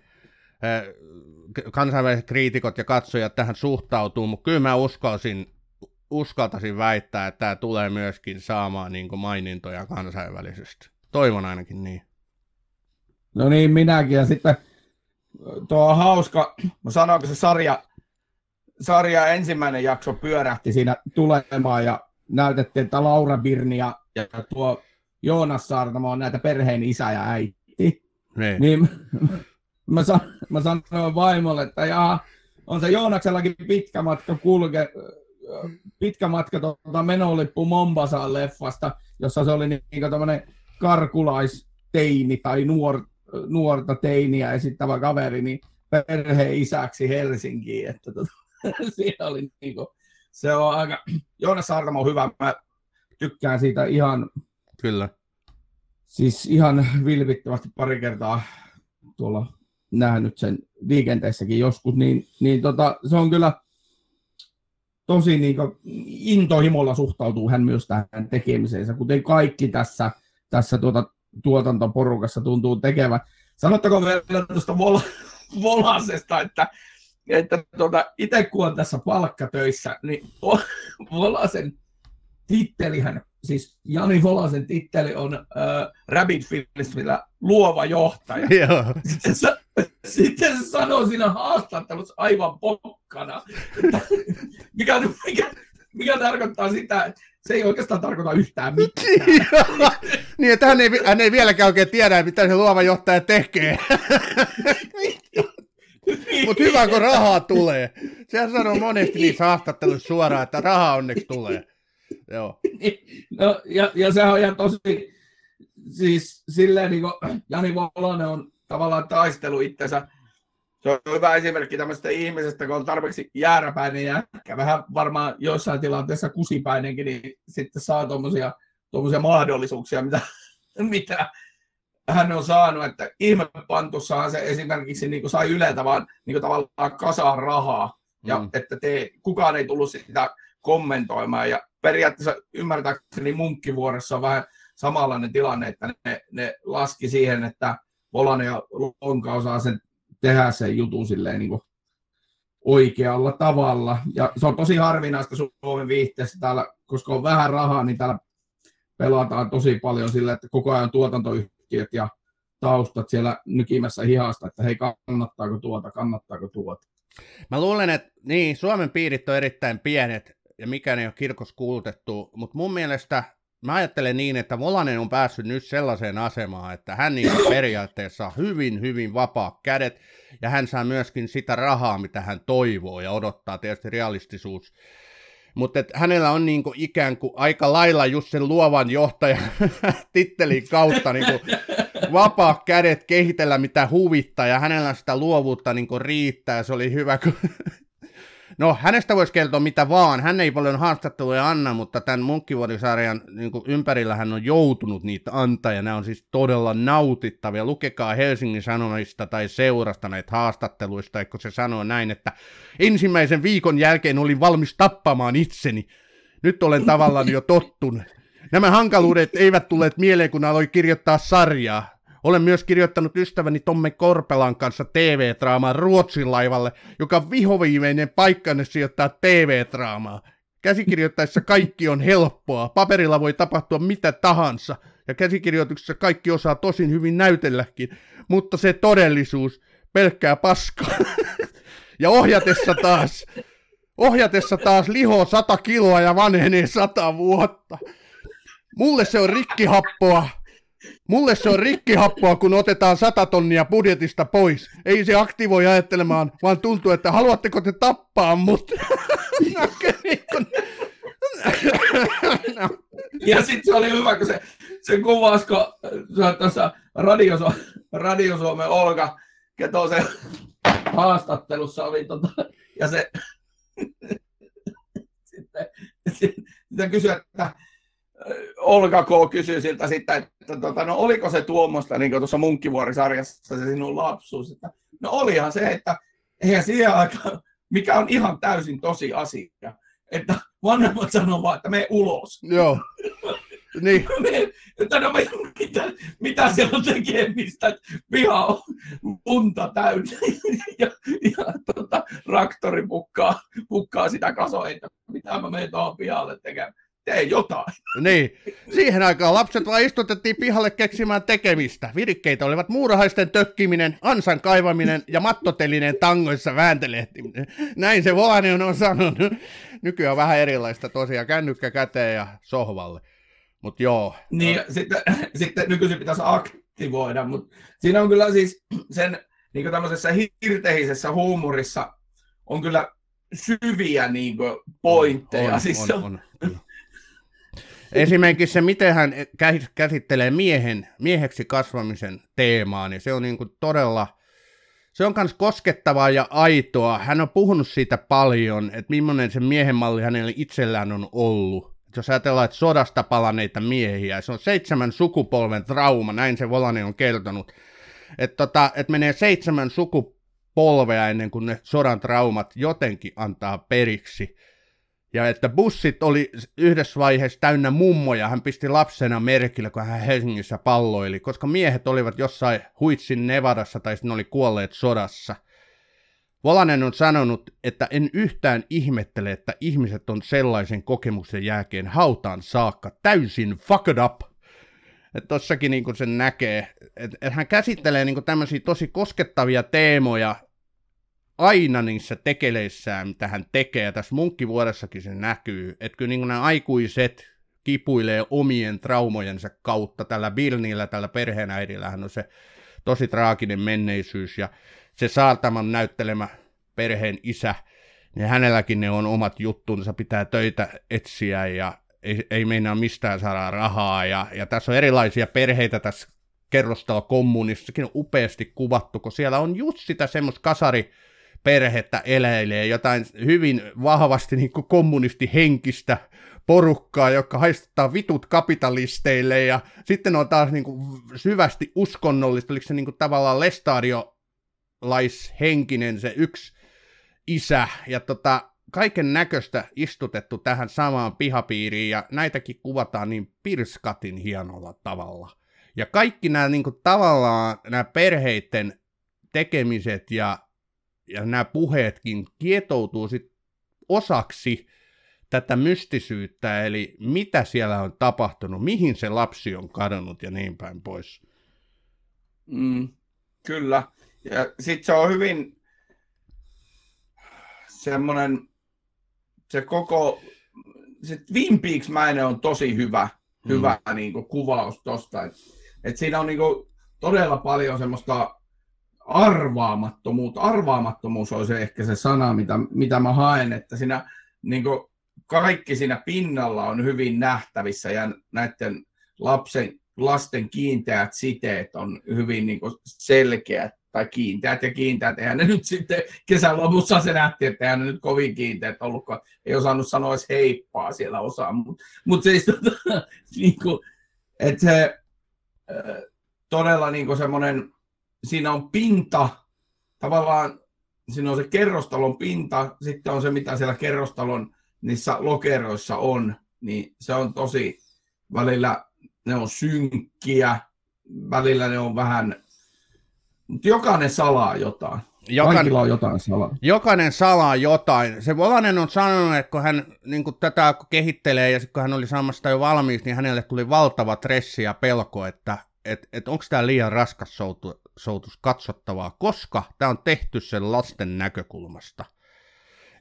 kansainväliset kriitikot ja katsojat tähän suhtautuu, mutta kyllä mä uskalsin, uskaltaisin väittää, että tämä tulee myöskin saamaan niin kuin mainintoja kansainvälisesti. Toivon ainakin niin. No niin, minäkin. Ja sitten tuo on hauska, mä sanoin, kun se sarja, sarja ensimmäinen jakso pyörähti siinä tulemaan ja näytettiin, että Laura Birni ja, ja tuo Joonas Saartamo on näitä perheen isä ja äiti. Ne. Niin mä, san, mä sanoin vaimolle, että jaa, on se Joonaksellakin pitkä matka kulke, pitkä matka tuota menolippu Mombasaan leffasta, jossa se oli niin, niin tämmöinen karkulaisteini tai nuor, nuorta teiniä esittävä kaveri, niin perheen isäksi Helsinkiin. Että tuota, siinä oli niin kuin, se on aika, Joonas Saartamo on hyvä, mä tykkään siitä ihan Kyllä. Siis ihan vilpittömästi pari kertaa tuolla nähnyt sen liikenteessäkin joskus, niin, niin tota, se on kyllä tosi niin kuin, intohimolla suhtautuu hän myös tähän tekemiseensä, kuten kaikki tässä, tässä tuota, tuotantoporukassa tuntuu tekevän. Sanottako vielä tuosta Vol- Volasesta, että, että tuota, itse kun on tässä palkkatöissä, niin Volasen tittelihän siis Jani Volasen titteli on äh, Rabbit Filmillä luova johtaja. Joo. Sitten, se, sitten se siinä haastattelussa aivan pokkana, mikä, mikä, mikä tarkoittaa sitä, että se ei oikeastaan tarkoita yhtään mitään. niin, että hän ei, hän ei vieläkään oikein tiedä, mitä se luova johtaja tekee. Mutta hyvä, kun rahaa tulee. Sehän sanoo monesti niissä haastatteluissa suoraan, että rahaa onneksi tulee. Joo. no, ja, ja sehän on ihan tosi, siis silleen niin kuin Jani Volonen on tavallaan taistelu itsensä. Se on hyvä esimerkki tämmöisestä ihmisestä, kun on tarpeeksi jääräpäinen ja ehkä vähän varmaan jossain tilanteessa kusipäinenkin, niin sitten saa tuommoisia mahdollisuuksia, mitä, mitä hän on saanut, että ihmepantussahan se esimerkiksi niin kuin sai Yleltä vaan niin kuin tavallaan kasaan rahaa, ja mm. että te, kukaan ei tullut sitä kommentoimaan, ja periaatteessa ymmärtääkseni munkkivuorossa on vähän samanlainen tilanne, että ne, ne laski siihen, että Volanen ja Lonka osaa sen tehdä sen jutun silleen niin kuin oikealla tavalla. Ja se on tosi harvinaista Suomen viihteessä täällä, koska on vähän rahaa, niin täällä pelataan tosi paljon sillä, että koko ajan tuotantoyhtiöt ja taustat siellä nykimässä hihasta, että hei, kannattaako tuota, kannattaako tuota. Mä luulen, että niin, Suomen piirit on erittäin pienet, ja mikään ei ole kirkossa kuulutettu, mutta mun mielestä mä ajattelen niin, että Volanen on päässyt nyt sellaiseen asemaan, että hän niin periaatteessa hyvin, hyvin vapaa kädet, ja hän saa myöskin sitä rahaa, mitä hän toivoo ja odottaa, tietysti realistisuus. Mutta hänellä on niinku ikään kuin aika lailla just sen luovan johtajan tittelin kautta niinku vapaa kädet kehitellä mitä huvittaa, ja hänellä sitä luovuutta niinku riittää, se oli hyvä, kun No, hänestä voisi kertoa mitä vaan. Hän ei paljon haastatteluja anna, mutta tämän Munkkivuodisarjan niin ympärillä hän on joutunut niitä antaa, ja nämä on siis todella nautittavia. Lukekaa Helsingin Sanomista tai seurasta näitä haastatteluista, kun se sanoo näin, että ensimmäisen viikon jälkeen olin valmis tappamaan itseni. Nyt olen tavallaan jo tottunut. Nämä hankaluudet eivät tulleet mieleen, kun aloin kirjoittaa sarjaa. Olen myös kirjoittanut ystäväni Tomme Korpelan kanssa TV-draamaa Ruotsin laivalle, joka vihoviimeinen paikkanne sijoittaa TV-draamaa. Käsikirjoittaessa kaikki on helppoa, paperilla voi tapahtua mitä tahansa, ja käsikirjoituksessa kaikki osaa tosin hyvin näytelläkin, mutta se todellisuus, pelkkää paskaa. ja ohjatessa taas, ohjatessa taas liho sata kiloa ja vanhenee sata vuotta. Mulle se on rikkihappoa, Mulle se on rikkihappoa, kun otetaan sata tonnia budjetista pois. Ei se aktivoi ajattelemaan, vaan tuntuu, että haluatteko te tappaa mut. ja sitten se oli hyvä, kun se, se kuvasi, kun tuossa Radio, Radio Suomen keto se haastattelussa oli, tota, ja se sitten, sitten kysyi, että Olga K. kysyi siltä sitten, että tota, no oliko se tuommoista niin tuossa Munkkivuorisarjassa se sinun lapsuus, että no olihan se, että eihän siihen aikaan, mikä on ihan täysin tosi asia, että vanhemmat sanoo vaan, että me ulos. Joo. Niin. että no mitä, mitä siellä on tekemistä, että piha on unta täynnä ja, ja tota, traktori pukkaa, pukkaa sitä kasoita, mitä mä menen tuohon pihalle tekemään tee jotain. Niin. Siihen aikaan lapset vaan istutettiin pihalle keksimään tekemistä. Virikkeitä olivat muurahaisten tökkiminen, ansan kaivaminen ja mattotelinen tangoissa vääntelehtiminen. Näin se Volanen on sanonut. Nykyään on vähän erilaista tosiaan, kännykkä käteen ja sohvalle. Mutta joo. Niin, no. sitten, sitten nykyisin pitäisi aktivoida, mutta siinä on kyllä siis sen niin tämmöisessä hirtehisessä huumorissa on kyllä syviä niin pointteja. On, siis on, on, on. Esimerkiksi se, miten hän käsittelee miehen, mieheksi kasvamisen teemaa, niin se on niin kuin todella, se on myös koskettavaa ja aitoa. Hän on puhunut siitä paljon, että millainen se miehen malli hänelle itsellään on ollut. Jos ajatellaan, että sodasta palaneita miehiä, se on seitsemän sukupolven trauma, näin se Volanen on kertonut. Että tota, et menee seitsemän sukupolvea ennen kuin ne sodan traumat jotenkin antaa periksi. Ja että bussit oli yhdessä vaiheessa täynnä mummoja, hän pisti lapsena merkillä, kun hän Helsingissä palloili, koska miehet olivat jossain huitsin Nevadassa tai sitten oli kuolleet sodassa. Volanen on sanonut, että en yhtään ihmettele, että ihmiset on sellaisen kokemuksen jälkeen hautaan saakka täysin fucked up. Että tossakin niin sen näkee, että et hän käsittelee niin tämmöisiä tosi koskettavia teemoja, aina niissä tekeleissään, mitä hän tekee, ja tässä munkkivuodessakin se näkyy, että kyllä niin nämä aikuiset kipuilee omien traumojensa kautta. Tällä Bilnillä, tällä perheenäidillähän on se tosi traaginen menneisyys, ja se Saartaman näyttelemä perheen isä, niin hänelläkin ne on omat juttunsa, pitää töitä etsiä, ja ei, ei meinaa mistään saada rahaa, ja, ja tässä on erilaisia perheitä tässä kerrostalo kommunissakin on upeasti kuvattu, kun siellä on just sitä semmoista kasari perhettä eläilee, jotain hyvin vahvasti niin kuin kommunistihenkistä porukkaa, joka haistuttaa vitut kapitalisteille, ja sitten on taas niin kuin syvästi uskonnollista, oliko se niin kuin tavallaan lestadiolaishenkinen se yksi isä, ja tota, kaiken näköistä istutettu tähän samaan pihapiiriin, ja näitäkin kuvataan niin pirskatin hienolla tavalla. Ja kaikki nämä niin kuin, tavallaan nämä perheiden tekemiset ja ja nämä puheetkin kietoutuu sit osaksi tätä mystisyyttä, eli mitä siellä on tapahtunut, mihin se lapsi on kadonnut ja niin päin pois. Mm, kyllä. Ja sitten se on hyvin semmoinen, se koko, se Twin Peaks-mäinen on tosi hyvä. hyvä mm. niin kuin, kuvaus tuosta. Et, et siinä on niin kuin, todella paljon semmoista arvaamattomuutta. Arvaamattomuus on se ehkä se sana, mitä, mitä mä haen, että siinä niin kaikki siinä pinnalla on hyvin nähtävissä ja näiden lapsen, lasten kiinteät siteet on hyvin niin selkeät tai kiinteät ja kiinteät. Eihän ne nyt sitten kesän lopussa se nähti, että eihän ne nyt kovin kiinteät ollut, kun ei osannut sanoa edes heippaa siellä osaa. Mutta mut siis tota, niin kuin, että se todella niin semmoinen, siinä on pinta, tavallaan siinä on se kerrostalon pinta, sitten on se, mitä siellä kerrostalon niissä lokeroissa on, niin se on tosi, välillä ne on synkkiä, välillä ne on vähän, mutta jokainen salaa jotain. Jokainen, Kaikilla on jotain salaa. Jokainen salaa jotain. Se Volanen on sanonut, että kun hän niin kun tätä kehittelee ja sitten kun hän oli saamassa jo valmiiksi, niin hänelle tuli valtava stressi ja pelko, että et, et onko tämä liian raskas soutu, soutus katsottavaa, koska tämä on tehty sen lasten näkökulmasta.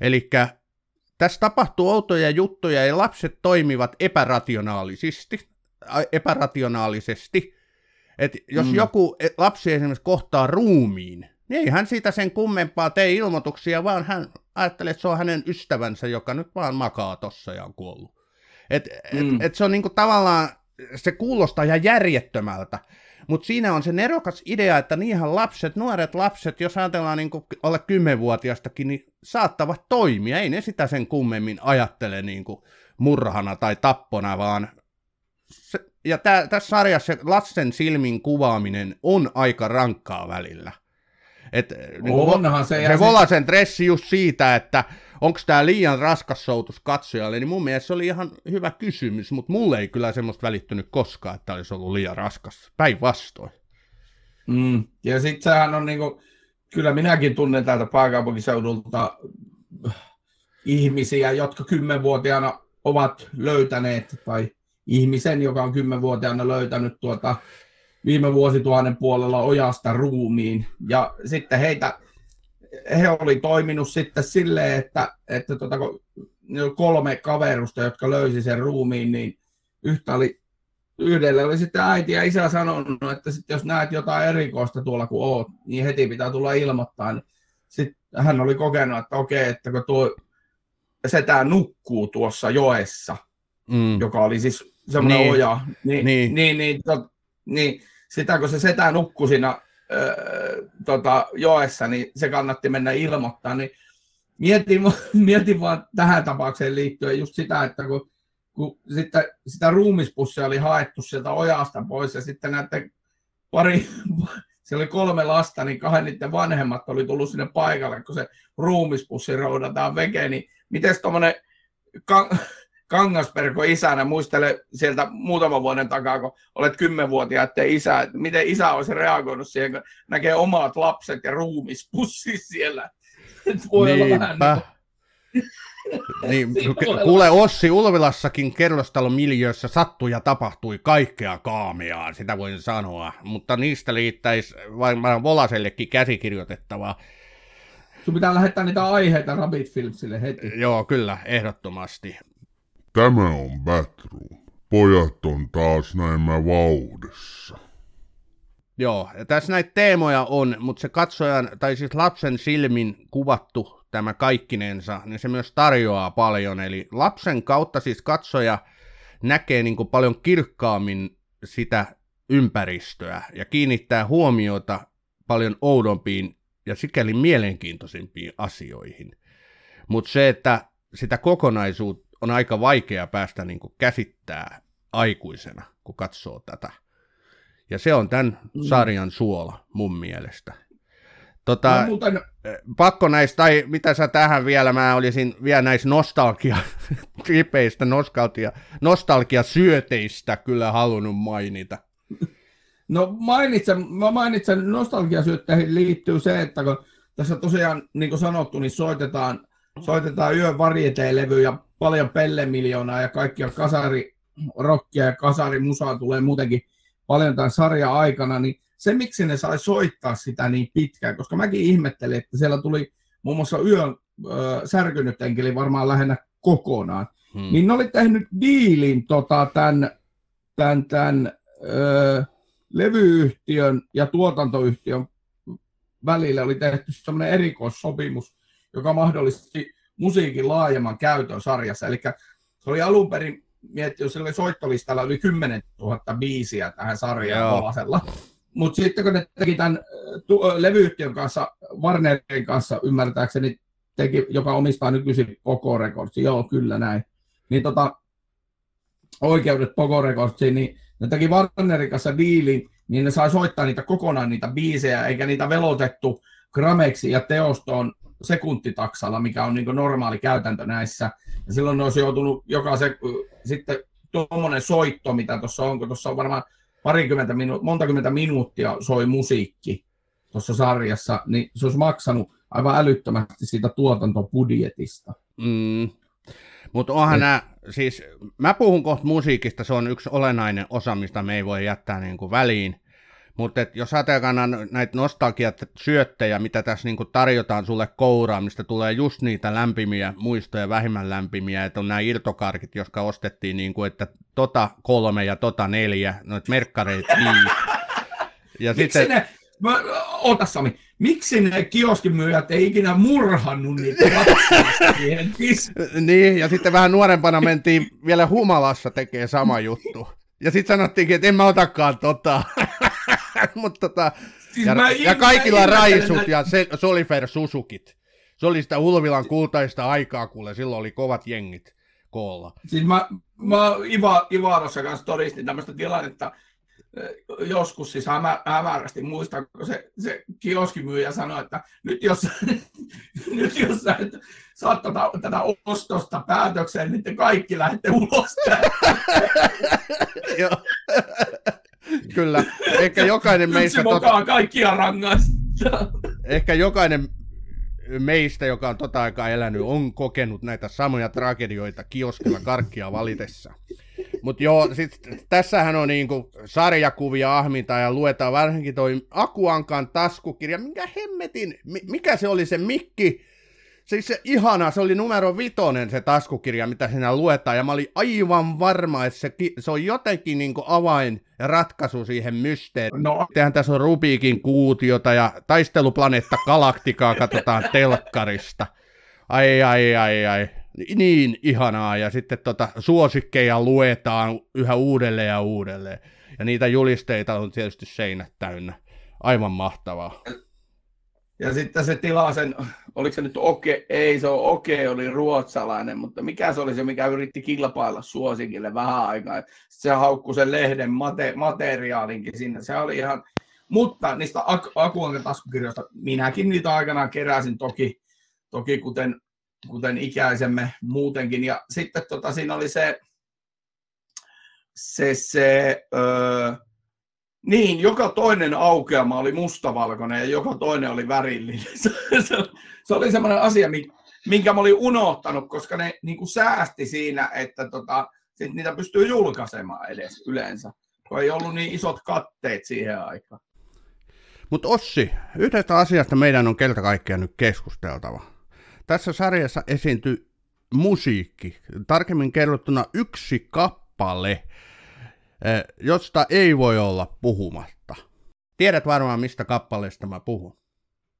Eli tässä tapahtuu outoja juttuja ja lapset toimivat epärationaalisesti. epärationaalisesti. Et jos mm. joku lapsi esimerkiksi kohtaa ruumiin, niin ei hän siitä sen kummempaa tee ilmoituksia, vaan hän ajattelee, että se on hänen ystävänsä, joka nyt vaan makaa tossa ja on kuollut. Et, mm. et, et se on niinku tavallaan, se kuulostaa ihan järjettömältä, mutta siinä on se nerokas idea, että niinhän lapset, nuoret lapset, jos ajatellaan niin kuin alle 10-vuotiastakin, niin saattavat toimia. Ei ne sitä sen kummemmin ajattele niin kuin murhana tai tappona, vaan se, ja tää, tässä sarjassa lasten silmin kuvaaminen on aika rankkaa välillä. Et, niin Onhan se. Se Volasen dressi just siitä, että onko tämä liian raskas soutus katsojalle, niin mun mielestä se oli ihan hyvä kysymys, mutta mulle ei kyllä semmoista välittynyt koskaan, että olisi ollut liian raskas. Päinvastoin. Mm. Ja sitten sehän on niinku, kyllä minäkin tunnen täältä pääkaupunkiseudulta ihmisiä, jotka kymmenvuotiaana ovat löytäneet, tai ihmisen, joka on kymmenvuotiaana löytänyt tuota viime vuosituhannen puolella ojasta ruumiin. Ja sitten heitä, he oli toiminut sitten silleen, että, että tota, kolme kaverusta, jotka löysi sen ruumiin, niin yhtä oli, yhdelle oli sitten äiti ja isä sanonut, että sitten jos näet jotain erikoista tuolla kun oot, niin heti pitää tulla ilmoittaa. Sitten hän oli kokenut, että okei, että kun tuo setä nukkuu tuossa joessa, mm. joka oli siis semmoinen niin. oja, niin, niin. niin, niin, tot, niin sitä kun se setä nukkui siinä öö, tota, joessa, niin se kannatti mennä ilmoittaa. Niin mietin, mietin vaan tähän tapaukseen liittyen just sitä, että kun, kun sitten sitä ruumispussia oli haettu sieltä ojasta pois ja sitten näette pari, siellä oli kolme lasta, niin kahden niiden vanhemmat oli tullut sinne paikalle, kun se ruumispussi roudataan vekeen, niin miten tuommoinen Kangasperko isänä, muistele sieltä muutaman vuoden takaa, kun olet kymmenvuotiaiden isä, että miten isä olisi reagoinut siihen, kun näkee omat lapset ja ruumispussi siellä. Voi Niinpä. niin, kuule Ossi Ulvilassakin kerrostalon miljöössä sattui ja tapahtui kaikkea kaameaa, sitä voin sanoa, mutta niistä liittäisi varmaan Volasellekin käsikirjoitettavaa. Sun pitää lähettää niitä aiheita Rabbit Filmsille heti. Joo, kyllä, ehdottomasti. Tämä on Batroom. Pojat on taas näemmä vauhdissa. Joo, ja tässä näitä teemoja on, mutta se katsojan, tai siis lapsen silmin kuvattu tämä kaikkinensa, niin se myös tarjoaa paljon. Eli lapsen kautta siis katsoja näkee niin kuin paljon kirkkaammin sitä ympäristöä ja kiinnittää huomiota paljon oudompiin ja sikäli mielenkiintoisimpiin asioihin. Mutta se, että sitä kokonaisuutta on aika vaikea päästä niin kuin käsittää aikuisena, kun katsoo tätä. Ja se on tämän mm. sarjan suola mun mielestä. Tota, no, mutta... Eh, pakko näistä, tai mitä sä tähän vielä, mä olisin vielä näistä nostalgia tripeistä, nostalgia, nostalgia-syöteistä kyllä halunnut mainita. No mainitsen, mä mainitsen nostalgiasyötteihin liittyy se, että kun tässä tosiaan, niin kuin sanottu, niin soitetaan, soitetaan yön varieteelevyjä paljon pellemiljoonaa ja kaikkia kasari-rockia ja kasarimusaa tulee muutenkin paljon tämän sarjan aikana, niin se miksi ne sai soittaa sitä niin pitkään, koska mäkin ihmettelin, että siellä tuli muun muassa yön äh, särkynyt enkeli varmaan lähinnä kokonaan, hmm. niin ne oli tehnyt diilin tota, tämän tämän, tämän ö, levyyhtiön ja tuotantoyhtiön välillä oli tehty sellainen erikoissopimus, joka mahdollisti musiikin laajemman käytön sarjassa. Eli se oli alun perin miettiä, jos oli soittolistalla yli 10 000 biisiä tähän sarjaan Valasella. Mutta sitten kun ne teki tämän tu- levyyhtiön kanssa, Warnerin kanssa ymmärtääkseni, teki, joka omistaa nykyisin Poco Records, joo kyllä näin, niin tota, oikeudet Poco Recordsiin, niin ne teki Warnerin kanssa diilin, niin ne sai soittaa niitä kokonaan niitä biisejä, eikä niitä velotettu grameksi ja teostoon sekuntitaksalla, mikä on niin normaali käytäntö näissä. Ja silloin ne olisi joutunut joka se, sitten tuommoinen soitto, mitä tuossa on, kun tuossa on varmaan parikymmentä minu- monta kymmentä minuuttia soi musiikki tuossa sarjassa, niin se olisi maksanut aivan älyttömästi siitä tuotantobudjetista. Mm. Mutta onhan nämä, siis mä puhun kohta musiikista, se on yksi olennainen osa, mistä me ei voi jättää niin kuin väliin. Mutta jos ajatellaan näitä nostalgiat syöttejä, mitä tässä niinku tarjotaan sulle kouraan, mistä tulee just niitä lämpimiä muistoja, vähemmän lämpimiä, että on nämä irtokarkit, jotka ostettiin, niinku, että tota kolme ja tota neljä, noita merkkareita viisi. Ja Miksi sitten... ne, mä, ota Sami, miksi ne kioskimyyjät ei ikinä murhannut niitä Niin, ja sitten vähän nuorempana mentiin vielä humalassa tekee sama juttu. Ja sitten sanottiinkin, että en mä otakaan tota. Mutta tota, siis ja, ja kaikilla raisut ja se, Solifer Susukit. Se oli sitä Ulvilan kultaista aikaa, kuule, silloin oli kovat jengit koolla. Siis mä, mä Iva, Ivarossa kanssa todistin tämmöistä tilannetta, joskus siis hämä, hämärästi muistan, kun se, se kioskimyyjä sanoi, että nyt jos, nyt jos sä et saa tätä, tätä ostosta päätökseen, niin te kaikki lähdette ulos Joo. Kyllä. Ehkä jokainen meistä... Tota... kaikkia. Ehkä jokainen meistä, joka on tota aikaa elänyt, on kokenut näitä samoja tragedioita kioskilla karkkia valitessa. Mutta joo, sit, tässähän on niinku sarjakuvia ahminta ja luetaan varsinkin toi Akuankan taskukirja. Minkä hemmetin, mikä se oli se mikki? Siis se ihana, se oli numero vitonen se taskukirja, mitä siinä luetaan, ja mä olin aivan varma, että se, se on jotenkin niinku avain ja ratkaisu siihen mysteeriin. No. Tehän tässä on Rubiikin kuutiota ja taisteluplaneetta Galaktikaa katsotaan telkkarista. Ai, ai, ai, ai niin ihanaa, ja sitten tota, suosikkeja luetaan yhä uudelleen ja uudelleen. Ja niitä julisteita on tietysti seinät täynnä. Aivan mahtavaa. Ja sitten se tilaa sen, oliko se nyt Oke, ei se on Oke, oli ruotsalainen, mutta mikä se oli se, mikä yritti kilpailla suosikille vähän aikaa. Se haukkui sen lehden mate, materiaalinkin sinne, se oli ihan, mutta niistä Ak- taskukirjoista, minäkin niitä aikanaan keräsin toki, toki kuten kuten ikäisemme muutenkin. Ja sitten tota, siinä oli se, se, se öö, niin, joka toinen aukeama oli mustavalkoinen ja joka toinen oli värillinen. Se, se, se oli semmoinen asia, minkä mä olin unohtanut, koska ne niin kuin säästi siinä, että tota, sit niitä pystyy julkaisemaan edes yleensä, kun ei ollut niin isot katteet siihen aikaan. Mutta Ossi, yhdestä asiasta meidän on keltä kaikkea nyt keskusteltava. Tässä sarjassa esiintyy musiikki, tarkemmin kerrottuna yksi kappale, josta ei voi olla puhumatta. Tiedät varmaan, mistä kappaleesta mä puhun.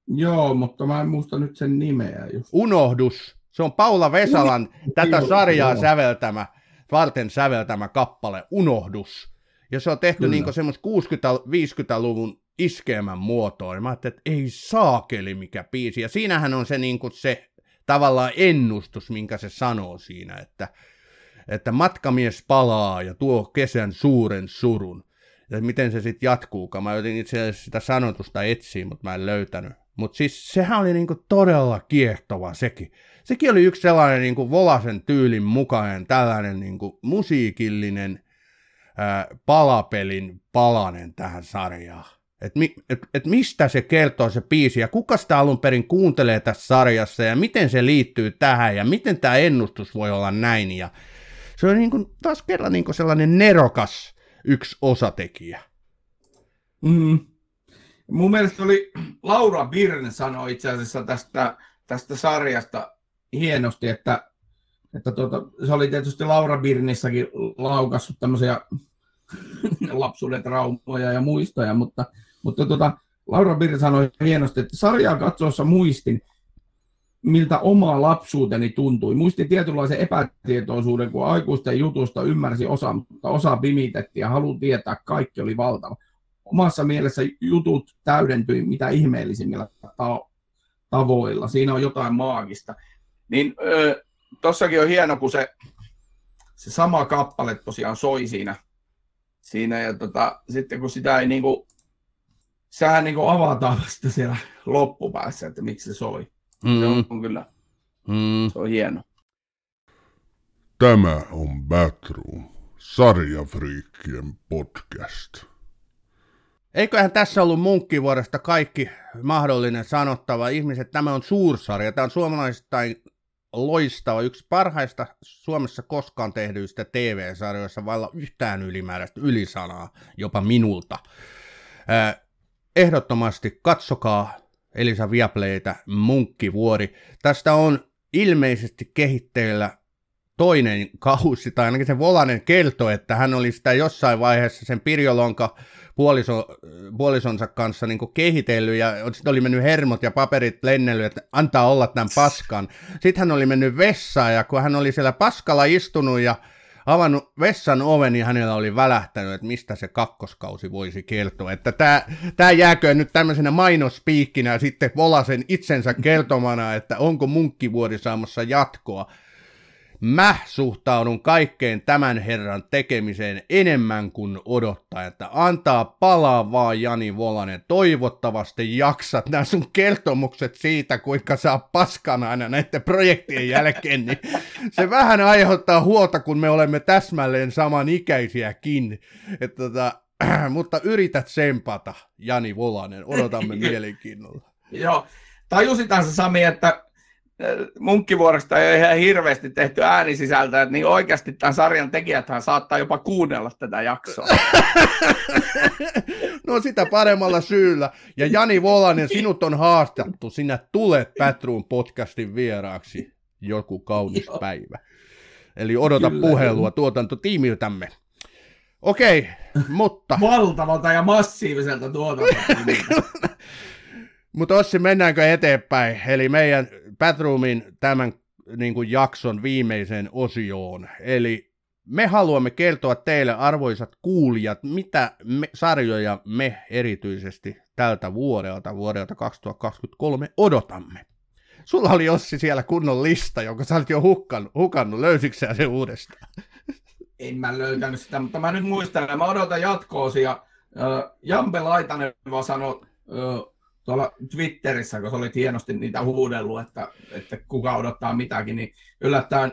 Joo, mutta mä en muista nyt sen nimeä. Just. Unohdus. Se on Paula Vesalan no, tätä joo, sarjaa joo. säveltämä, varten säveltämä kappale Unohdus. Ja se on tehty niin semmoista 60-50-luvun iskeämän muotoon. Mä ajattelin, että ei saakeli mikä biisi. Ja siinähän on se, niin se tavallaan ennustus, minkä se sanoo siinä, että, että matkamies palaa ja tuo kesän suuren surun. Ja miten se sitten jatkuukaan. Mä yritin itse asiassa sitä sanotusta etsiä, mutta mä en löytänyt. Mutta siis sehän oli niinku todella kiehtova sekin. Sekin oli yksi sellainen niinku Volasen tyylin mukainen tällainen niinku musiikillinen ää, palapelin palanen tähän sarjaan. Että mi, et, et mistä se kertoo se biisi ja kuka sitä alun perin kuuntelee tässä sarjassa ja miten se liittyy tähän ja miten tämä ennustus voi olla näin. Ja se on niin kuin, taas kerran niin kuin sellainen nerokas yksi osatekijä. Mm. Mun mielestä oli Laura Birne sanoi itse asiassa tästä, tästä sarjasta hienosti, että, että tuota, se oli tietysti Laura Birnissäkin laukassut tämmöisiä lapsuuden traumoja ja muistoja, mutta, mutta tota, Laura Birri sanoi hienosti, että sarjaa katsoessa muistin, miltä oma lapsuuteni tuntui. Muistin tietynlaisen epätietoisuuden, kun aikuisten jutusta ymmärsi osa, mutta osa pimitettiin ja haluan tietää, kaikki oli valtava. Omassa mielessä jutut täydentyi mitä ihmeellisimmillä ta- tavoilla. Siinä on jotain maagista. Niin tossakin on hieno, kun se, se sama kappale tosiaan soi siinä. siinä ja tota, sitten kun sitä ei niinku, sehän niinku avataan vasta siellä loppupäässä, että miksi se soi. Mm. Se on, on kyllä, mm. se on hieno. Tämä on Batroom, sarjafriikkien podcast. Eiköhän tässä ollut munkkivuodesta kaikki mahdollinen sanottava. Ihmiset, tämä on suursarja. Tämä on suomalaisittain loistava, yksi parhaista Suomessa koskaan tehdyistä TV-sarjoissa, vailla yhtään ylimääräistä ylisanaa, jopa minulta. ehdottomasti katsokaa Elisa Viapleitä Munkkivuori. Tästä on ilmeisesti kehitteillä toinen kausi, tai ainakin se Volanen kelto, että hän oli sitä jossain vaiheessa sen Pirjolonka puoliso, puolisonsa kanssa niin kehitellyt, ja sitten oli mennyt hermot ja paperit lennellyt, että antaa olla tämän paskan. Sitten hän oli mennyt vessaan, ja kun hän oli siellä paskalla istunut ja avannut vessan oven, niin hänellä oli välähtänyt, että mistä se kakkoskausi voisi kertoa. Että tämä, tämä jääköön nyt tämmöisenä mainospiikkinä sitten Volasen itsensä kertomana, että onko munkkivuori saamassa jatkoa mä suhtaudun kaikkeen tämän herran tekemiseen enemmän kuin odottaa, että antaa palaa vaan Jani Volanen. Toivottavasti jaksat nämä sun kertomukset siitä, kuinka saa paskana aina näiden projektien jälkeen, niin se vähän aiheuttaa huolta, kun me olemme täsmälleen samanikäisiäkin. Että tota, mutta yrität sempata, Jani Volanen. Odotamme mielenkiinnolla. Joo, tajusitaan se Sami, että munkkivuorosta ei ole ihan hirveästi tehty äänisisältöä, niin oikeasti tämän sarjan tekijäthän saattaa jopa kuunnella tätä jaksoa. no sitä paremmalla syyllä. Ja Jani Volanen, sinut on haastattu. Sinä tulet Patruun podcastin vieraaksi joku kaunis Joo. päivä. Eli odota Kyllä. puhelua tuotantotiimiltämme. Okei, mutta... Valtavalta ja massiiviselta tuotantotiimiltä. Mutta Ossi, mennäänkö eteenpäin? Eli meidän Batroomin tämän niin kuin jakson viimeiseen osioon. Eli me haluamme kertoa teille, arvoisat kuulijat, mitä me, sarjoja me erityisesti tältä vuodelta, vuodelta 2023 odotamme. Sulla oli Ossi siellä kunnon lista, jonka sä olit jo hukannut. hukannut. Löysitkö sen uudestaan? En mä löytänyt sitä, mutta mä nyt muistan, mä odotan jatkoosia. Jampe Laitanen vaan sanoi tuolla Twitterissä, kun se oli hienosti niitä huudellut, että, että kuka odottaa mitäkin, niin yllättäen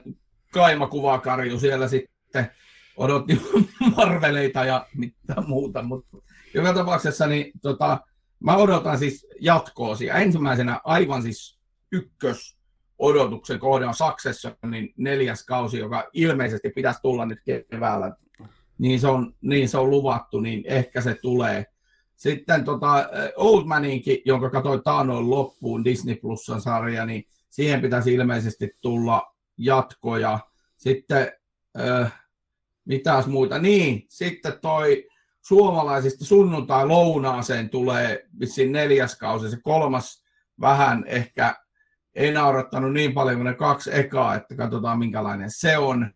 Kaima Kuvakarju siellä sitten odotti Marveleita ja mitä muuta, mutta joka tapauksessa niin tota, mä odotan siis jatkoosia. Ensimmäisenä aivan siis ykkös odotuksen kohde on niin neljäs kausi, joka ilmeisesti pitäisi tulla nyt keväällä. Niin se on, niin se on luvattu, niin ehkä se tulee. Sitten tota, Old Maninkin, jonka katsoin taanoin loppuun Disney Plusan sarja, niin siihen pitäisi ilmeisesti tulla jatkoja. Sitten äh, mitäs muita? Niin, sitten toi suomalaisista sunnuntai-lounaaseen tulee vissiin neljäs kausi, se kolmas vähän ehkä ei naurattanut niin paljon kuin ne kaksi ekaa, että katsotaan minkälainen se on.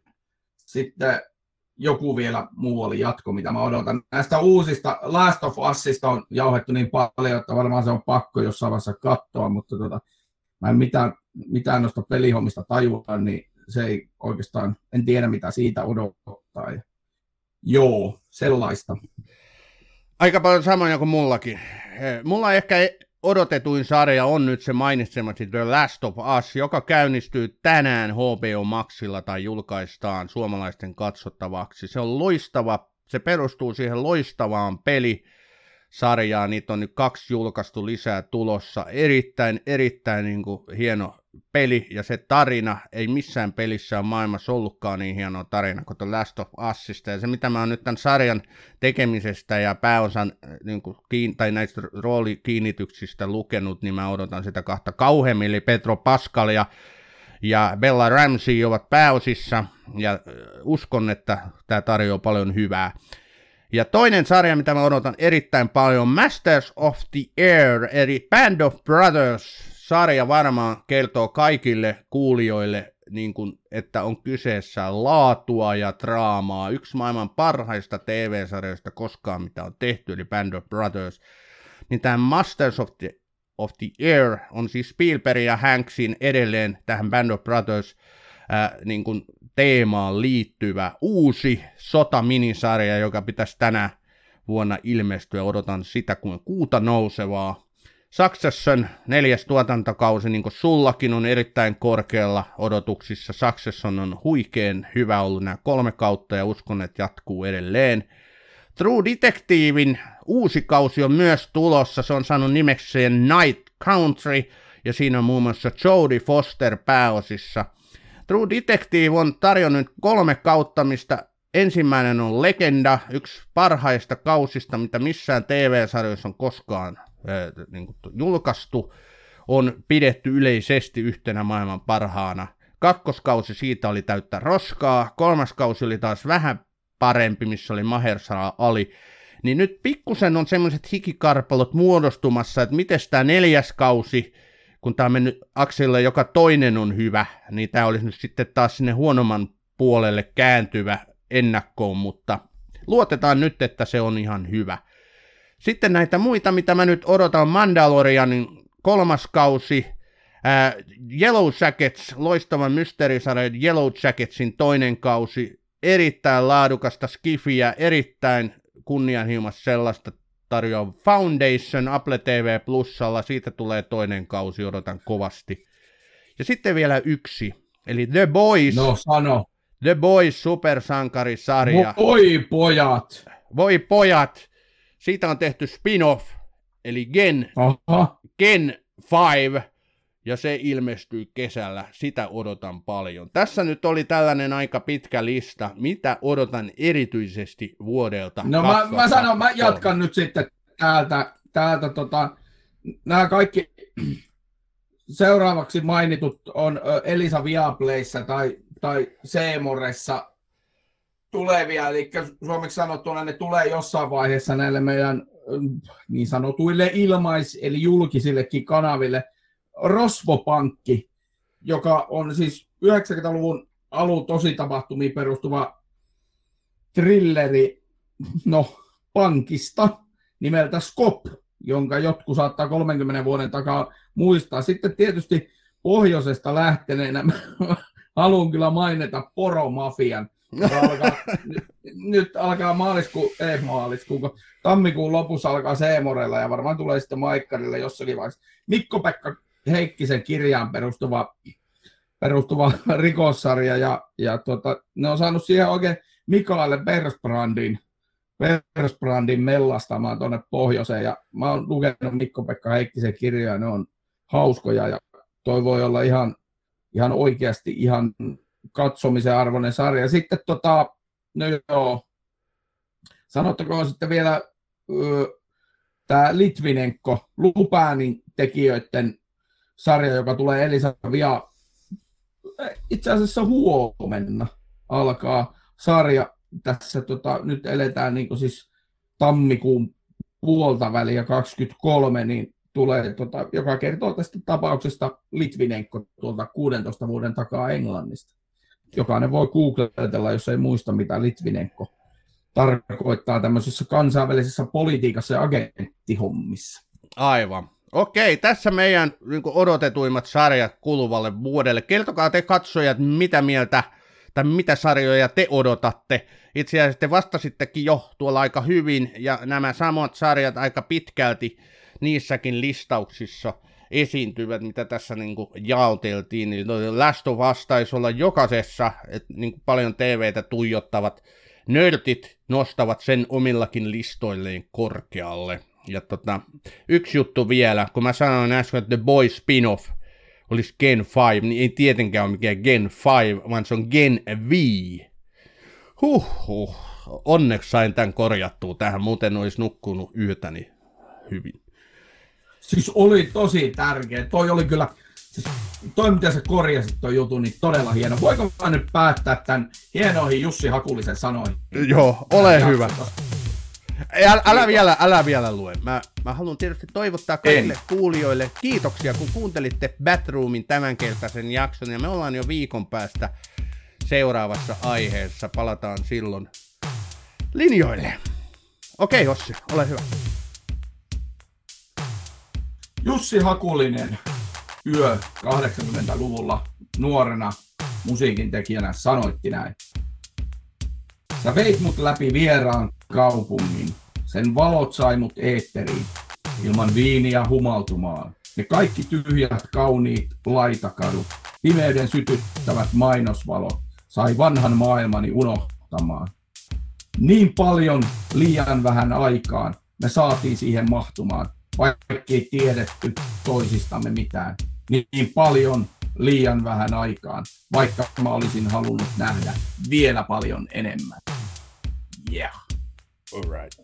Sitten joku vielä muu oli jatko, mitä mä odotan. Näistä uusista Last of Usista on jauhettu niin paljon, että varmaan se on pakko jossain vaiheessa katsoa, mutta tota, mä en mitään, mitään noista pelihommista tajua, niin se ei oikeastaan, en tiedä mitä siitä odottaa. Ja, joo, sellaista. Aika paljon samoja kuin mullakin. Mulla ehkä odotetuin sarja on nyt se mainitsemasi The Last of Us, joka käynnistyy tänään HBO Maxilla tai julkaistaan suomalaisten katsottavaksi. Se on loistava, se perustuu siihen loistavaan peli sarjaan. Niitä on nyt kaksi julkaistu lisää tulossa. Erittäin, erittäin niin kuin, hieno peli ja se tarina, ei missään pelissä ole maailmassa ollutkaan niin hieno tarina kuin The Last of Usista. Ja se, mitä mä oon nyt tämän sarjan tekemisestä ja pääosan niin kuin, kiin, tai näistä roolikiinnityksistä lukenut, niin mä odotan sitä kahta kauheammin, eli Petro Pascal ja, ja Bella Ramsey ovat pääosissa, ja uskon, että tämä tarjoaa paljon hyvää. Ja toinen sarja, mitä mä odotan erittäin paljon, Masters of the Air, eli Band of Brothers. Sarja varmaan kertoo kaikille kuulijoille, niin kuin, että on kyseessä laatua ja draamaa. Yksi maailman parhaista TV-sarjoista koskaan, mitä on tehty, eli Band of Brothers. Niin tämä Masters of the, of the Air on siis Spielberg ja Hanksin edelleen tähän Band of Brothers ää, niin kuin teemaan liittyvä uusi sota-minisarja, joka pitäisi tänä vuonna ilmestyä. Odotan sitä kuin kuuta nousevaa. Succession neljäs tuotantokausi, niin kuin sullakin, on erittäin korkealla odotuksissa. Succession on huikeen hyvä ollut nämä kolme kautta ja uskon, että jatkuu edelleen. True Detectivein uusi kausi on myös tulossa. Se on saanut nimekseen Night Country ja siinä on muun muassa Jodie Foster pääosissa – True Detective on tarjonnut kolme kautta, mistä ensimmäinen on Legenda, yksi parhaista kausista, mitä missään TV-sarjoissa on koskaan niin kuin, julkaistu, on pidetty yleisesti yhtenä maailman parhaana. Kakkoskausi siitä oli täyttä roskaa, kolmas kausi oli taas vähän parempi, missä oli Mahershala Ali. Niin nyt pikkusen on semmoiset hikikarpalot muodostumassa, että miten tämä neljäs kausi kun tämä on mennyt Aksille joka toinen on hyvä, niin tämä olisi nyt sitten taas sinne huonomman puolelle kääntyvä ennakkoon, mutta luotetaan nyt, että se on ihan hyvä. Sitten näitä muita, mitä mä nyt odotan, Mandalorianin kolmas kausi, ää, Yellow Jackets, loistavan mysteerisarjan Yellow Jacketsin toinen kausi, erittäin laadukasta skifiä, erittäin kunnianhimoista sellaista tarjoaa Foundation Apple TV Plusalla, siitä tulee toinen kausi, odotan kovasti. Ja sitten vielä yksi, eli The Boys. No sano. The Boys supersankarisarja. Voi pojat. Voi pojat. Siitä on tehty spin-off, eli Gen, Aha. Gen 5, ja se ilmestyy kesällä. Sitä odotan paljon. Tässä nyt oli tällainen aika pitkä lista, mitä odotan erityisesti vuodelta. No mä, mä sanon, mä jatkan nyt sitten täältä, täältä tota, nämä kaikki seuraavaksi mainitut on Elisa Viaplayssa tai, tai Seemoressa tulevia, eli suomeksi sanottuna ne tulee jossain vaiheessa näille meidän niin sanotuille ilmais- eli julkisillekin kanaville. Rosvopankki, joka on siis 90-luvun alun tositapahtumiin perustuva trilleri, no, pankista nimeltä Skop, jonka jotkut saattaa 30 vuoden takaa muistaa. Sitten tietysti pohjoisesta lähteneenä haluan kyllä mainita poromafian. Alkaa, nyt, alkaa maaliskuun, ei maaliskuun, tammikuun lopussa alkaa Seemorella ja varmaan tulee sitten Maikkarille jossakin vaiheessa. Mikko-Pekka Heikkisen kirjaan perustuva, perustuva rikossarja ja, ja tota, ne on saanut siihen oikein Mikaelle Bersbrandin, Bersbrandin mellastamaan tuonne pohjoiseen ja mä oon lukenut Mikko-Pekka Heikkisen kirjaa, ne on hauskoja ja toi voi olla ihan, ihan oikeasti ihan katsomisen arvoinen sarja. Sitten tota, no joo, sanottakoon sitten vielä tämä Litvinenko, Lupäänin tekijöiden sarja, joka tulee Elisa Via itse asiassa huomenna alkaa sarja. Tässä tota, nyt eletään niin siis tammikuun puolta väliä 23, niin tulee, tota, joka kertoo tästä tapauksesta Litvinenko tuolta 16 vuoden takaa Englannista. Jokainen voi googletella, jos ei muista, mitä Litvinenko tarkoittaa tämmöisessä kansainvälisessä politiikassa ja agenttihommissa. Aivan. Okei, tässä meidän niin odotetuimmat sarjat kuluvalle vuodelle. Kertokaa te katsojat, mitä mieltä tai mitä sarjoja te odotatte. Itse asiassa te vastasittekin jo tuolla aika hyvin, ja nämä samat sarjat aika pitkälti niissäkin listauksissa esiintyvät, mitä tässä niin kuin jaoteltiin. Niin Last of Us taisi olla jokaisessa, että niin kuin paljon TVtä tuijottavat nörtit nostavat sen omillakin listoilleen korkealle. Ja tota, yksi juttu vielä, kun mä sanoin äsken, että The Boy spin-off olisi Gen 5, niin ei tietenkään ole mikään Gen 5, vaan se on Gen V. Huhhuh. Onneksi sain tämän korjattua tähän, muuten olisi nukkunut yötäni hyvin. Siis oli tosi tärkeä. Toi oli kyllä, siis toi mitä sä korjasit toi jutun, niin todella hieno. Voiko mä nyt päättää tämän hienoihin Jussi Hakulisen sanoin? Joo, ole hyvä. älä, älä, vielä, älä vielä lue. Mä, mä haluan tietysti toivottaa kaikille en. kuulijoille kiitoksia, kun kuuntelitte Batroomin tämänkertaisen jakson, ja me ollaan jo viikon päästä seuraavassa aiheessa. Palataan silloin linjoille. Okei, Ossi, ole hyvä. Jussi Hakulinen yö 80-luvulla nuorena musiikin tekijänä sanoitti näin. Sä veit mut läpi vieraan kaupungin. Sen valot sai mut eetteriin, ilman viiniä humaltumaan. Ne kaikki tyhjät, kauniit laitakadut, pimeyden sytyttävät mainosvalot, sai vanhan maailmani unohtamaan. Niin paljon liian vähän aikaan me saatiin siihen mahtumaan, vaikkei tiedetty toisistamme mitään. Niin paljon liian vähän aikaan, vaikka mä olisin halunnut nähdä vielä paljon enemmän. Yeah. All right.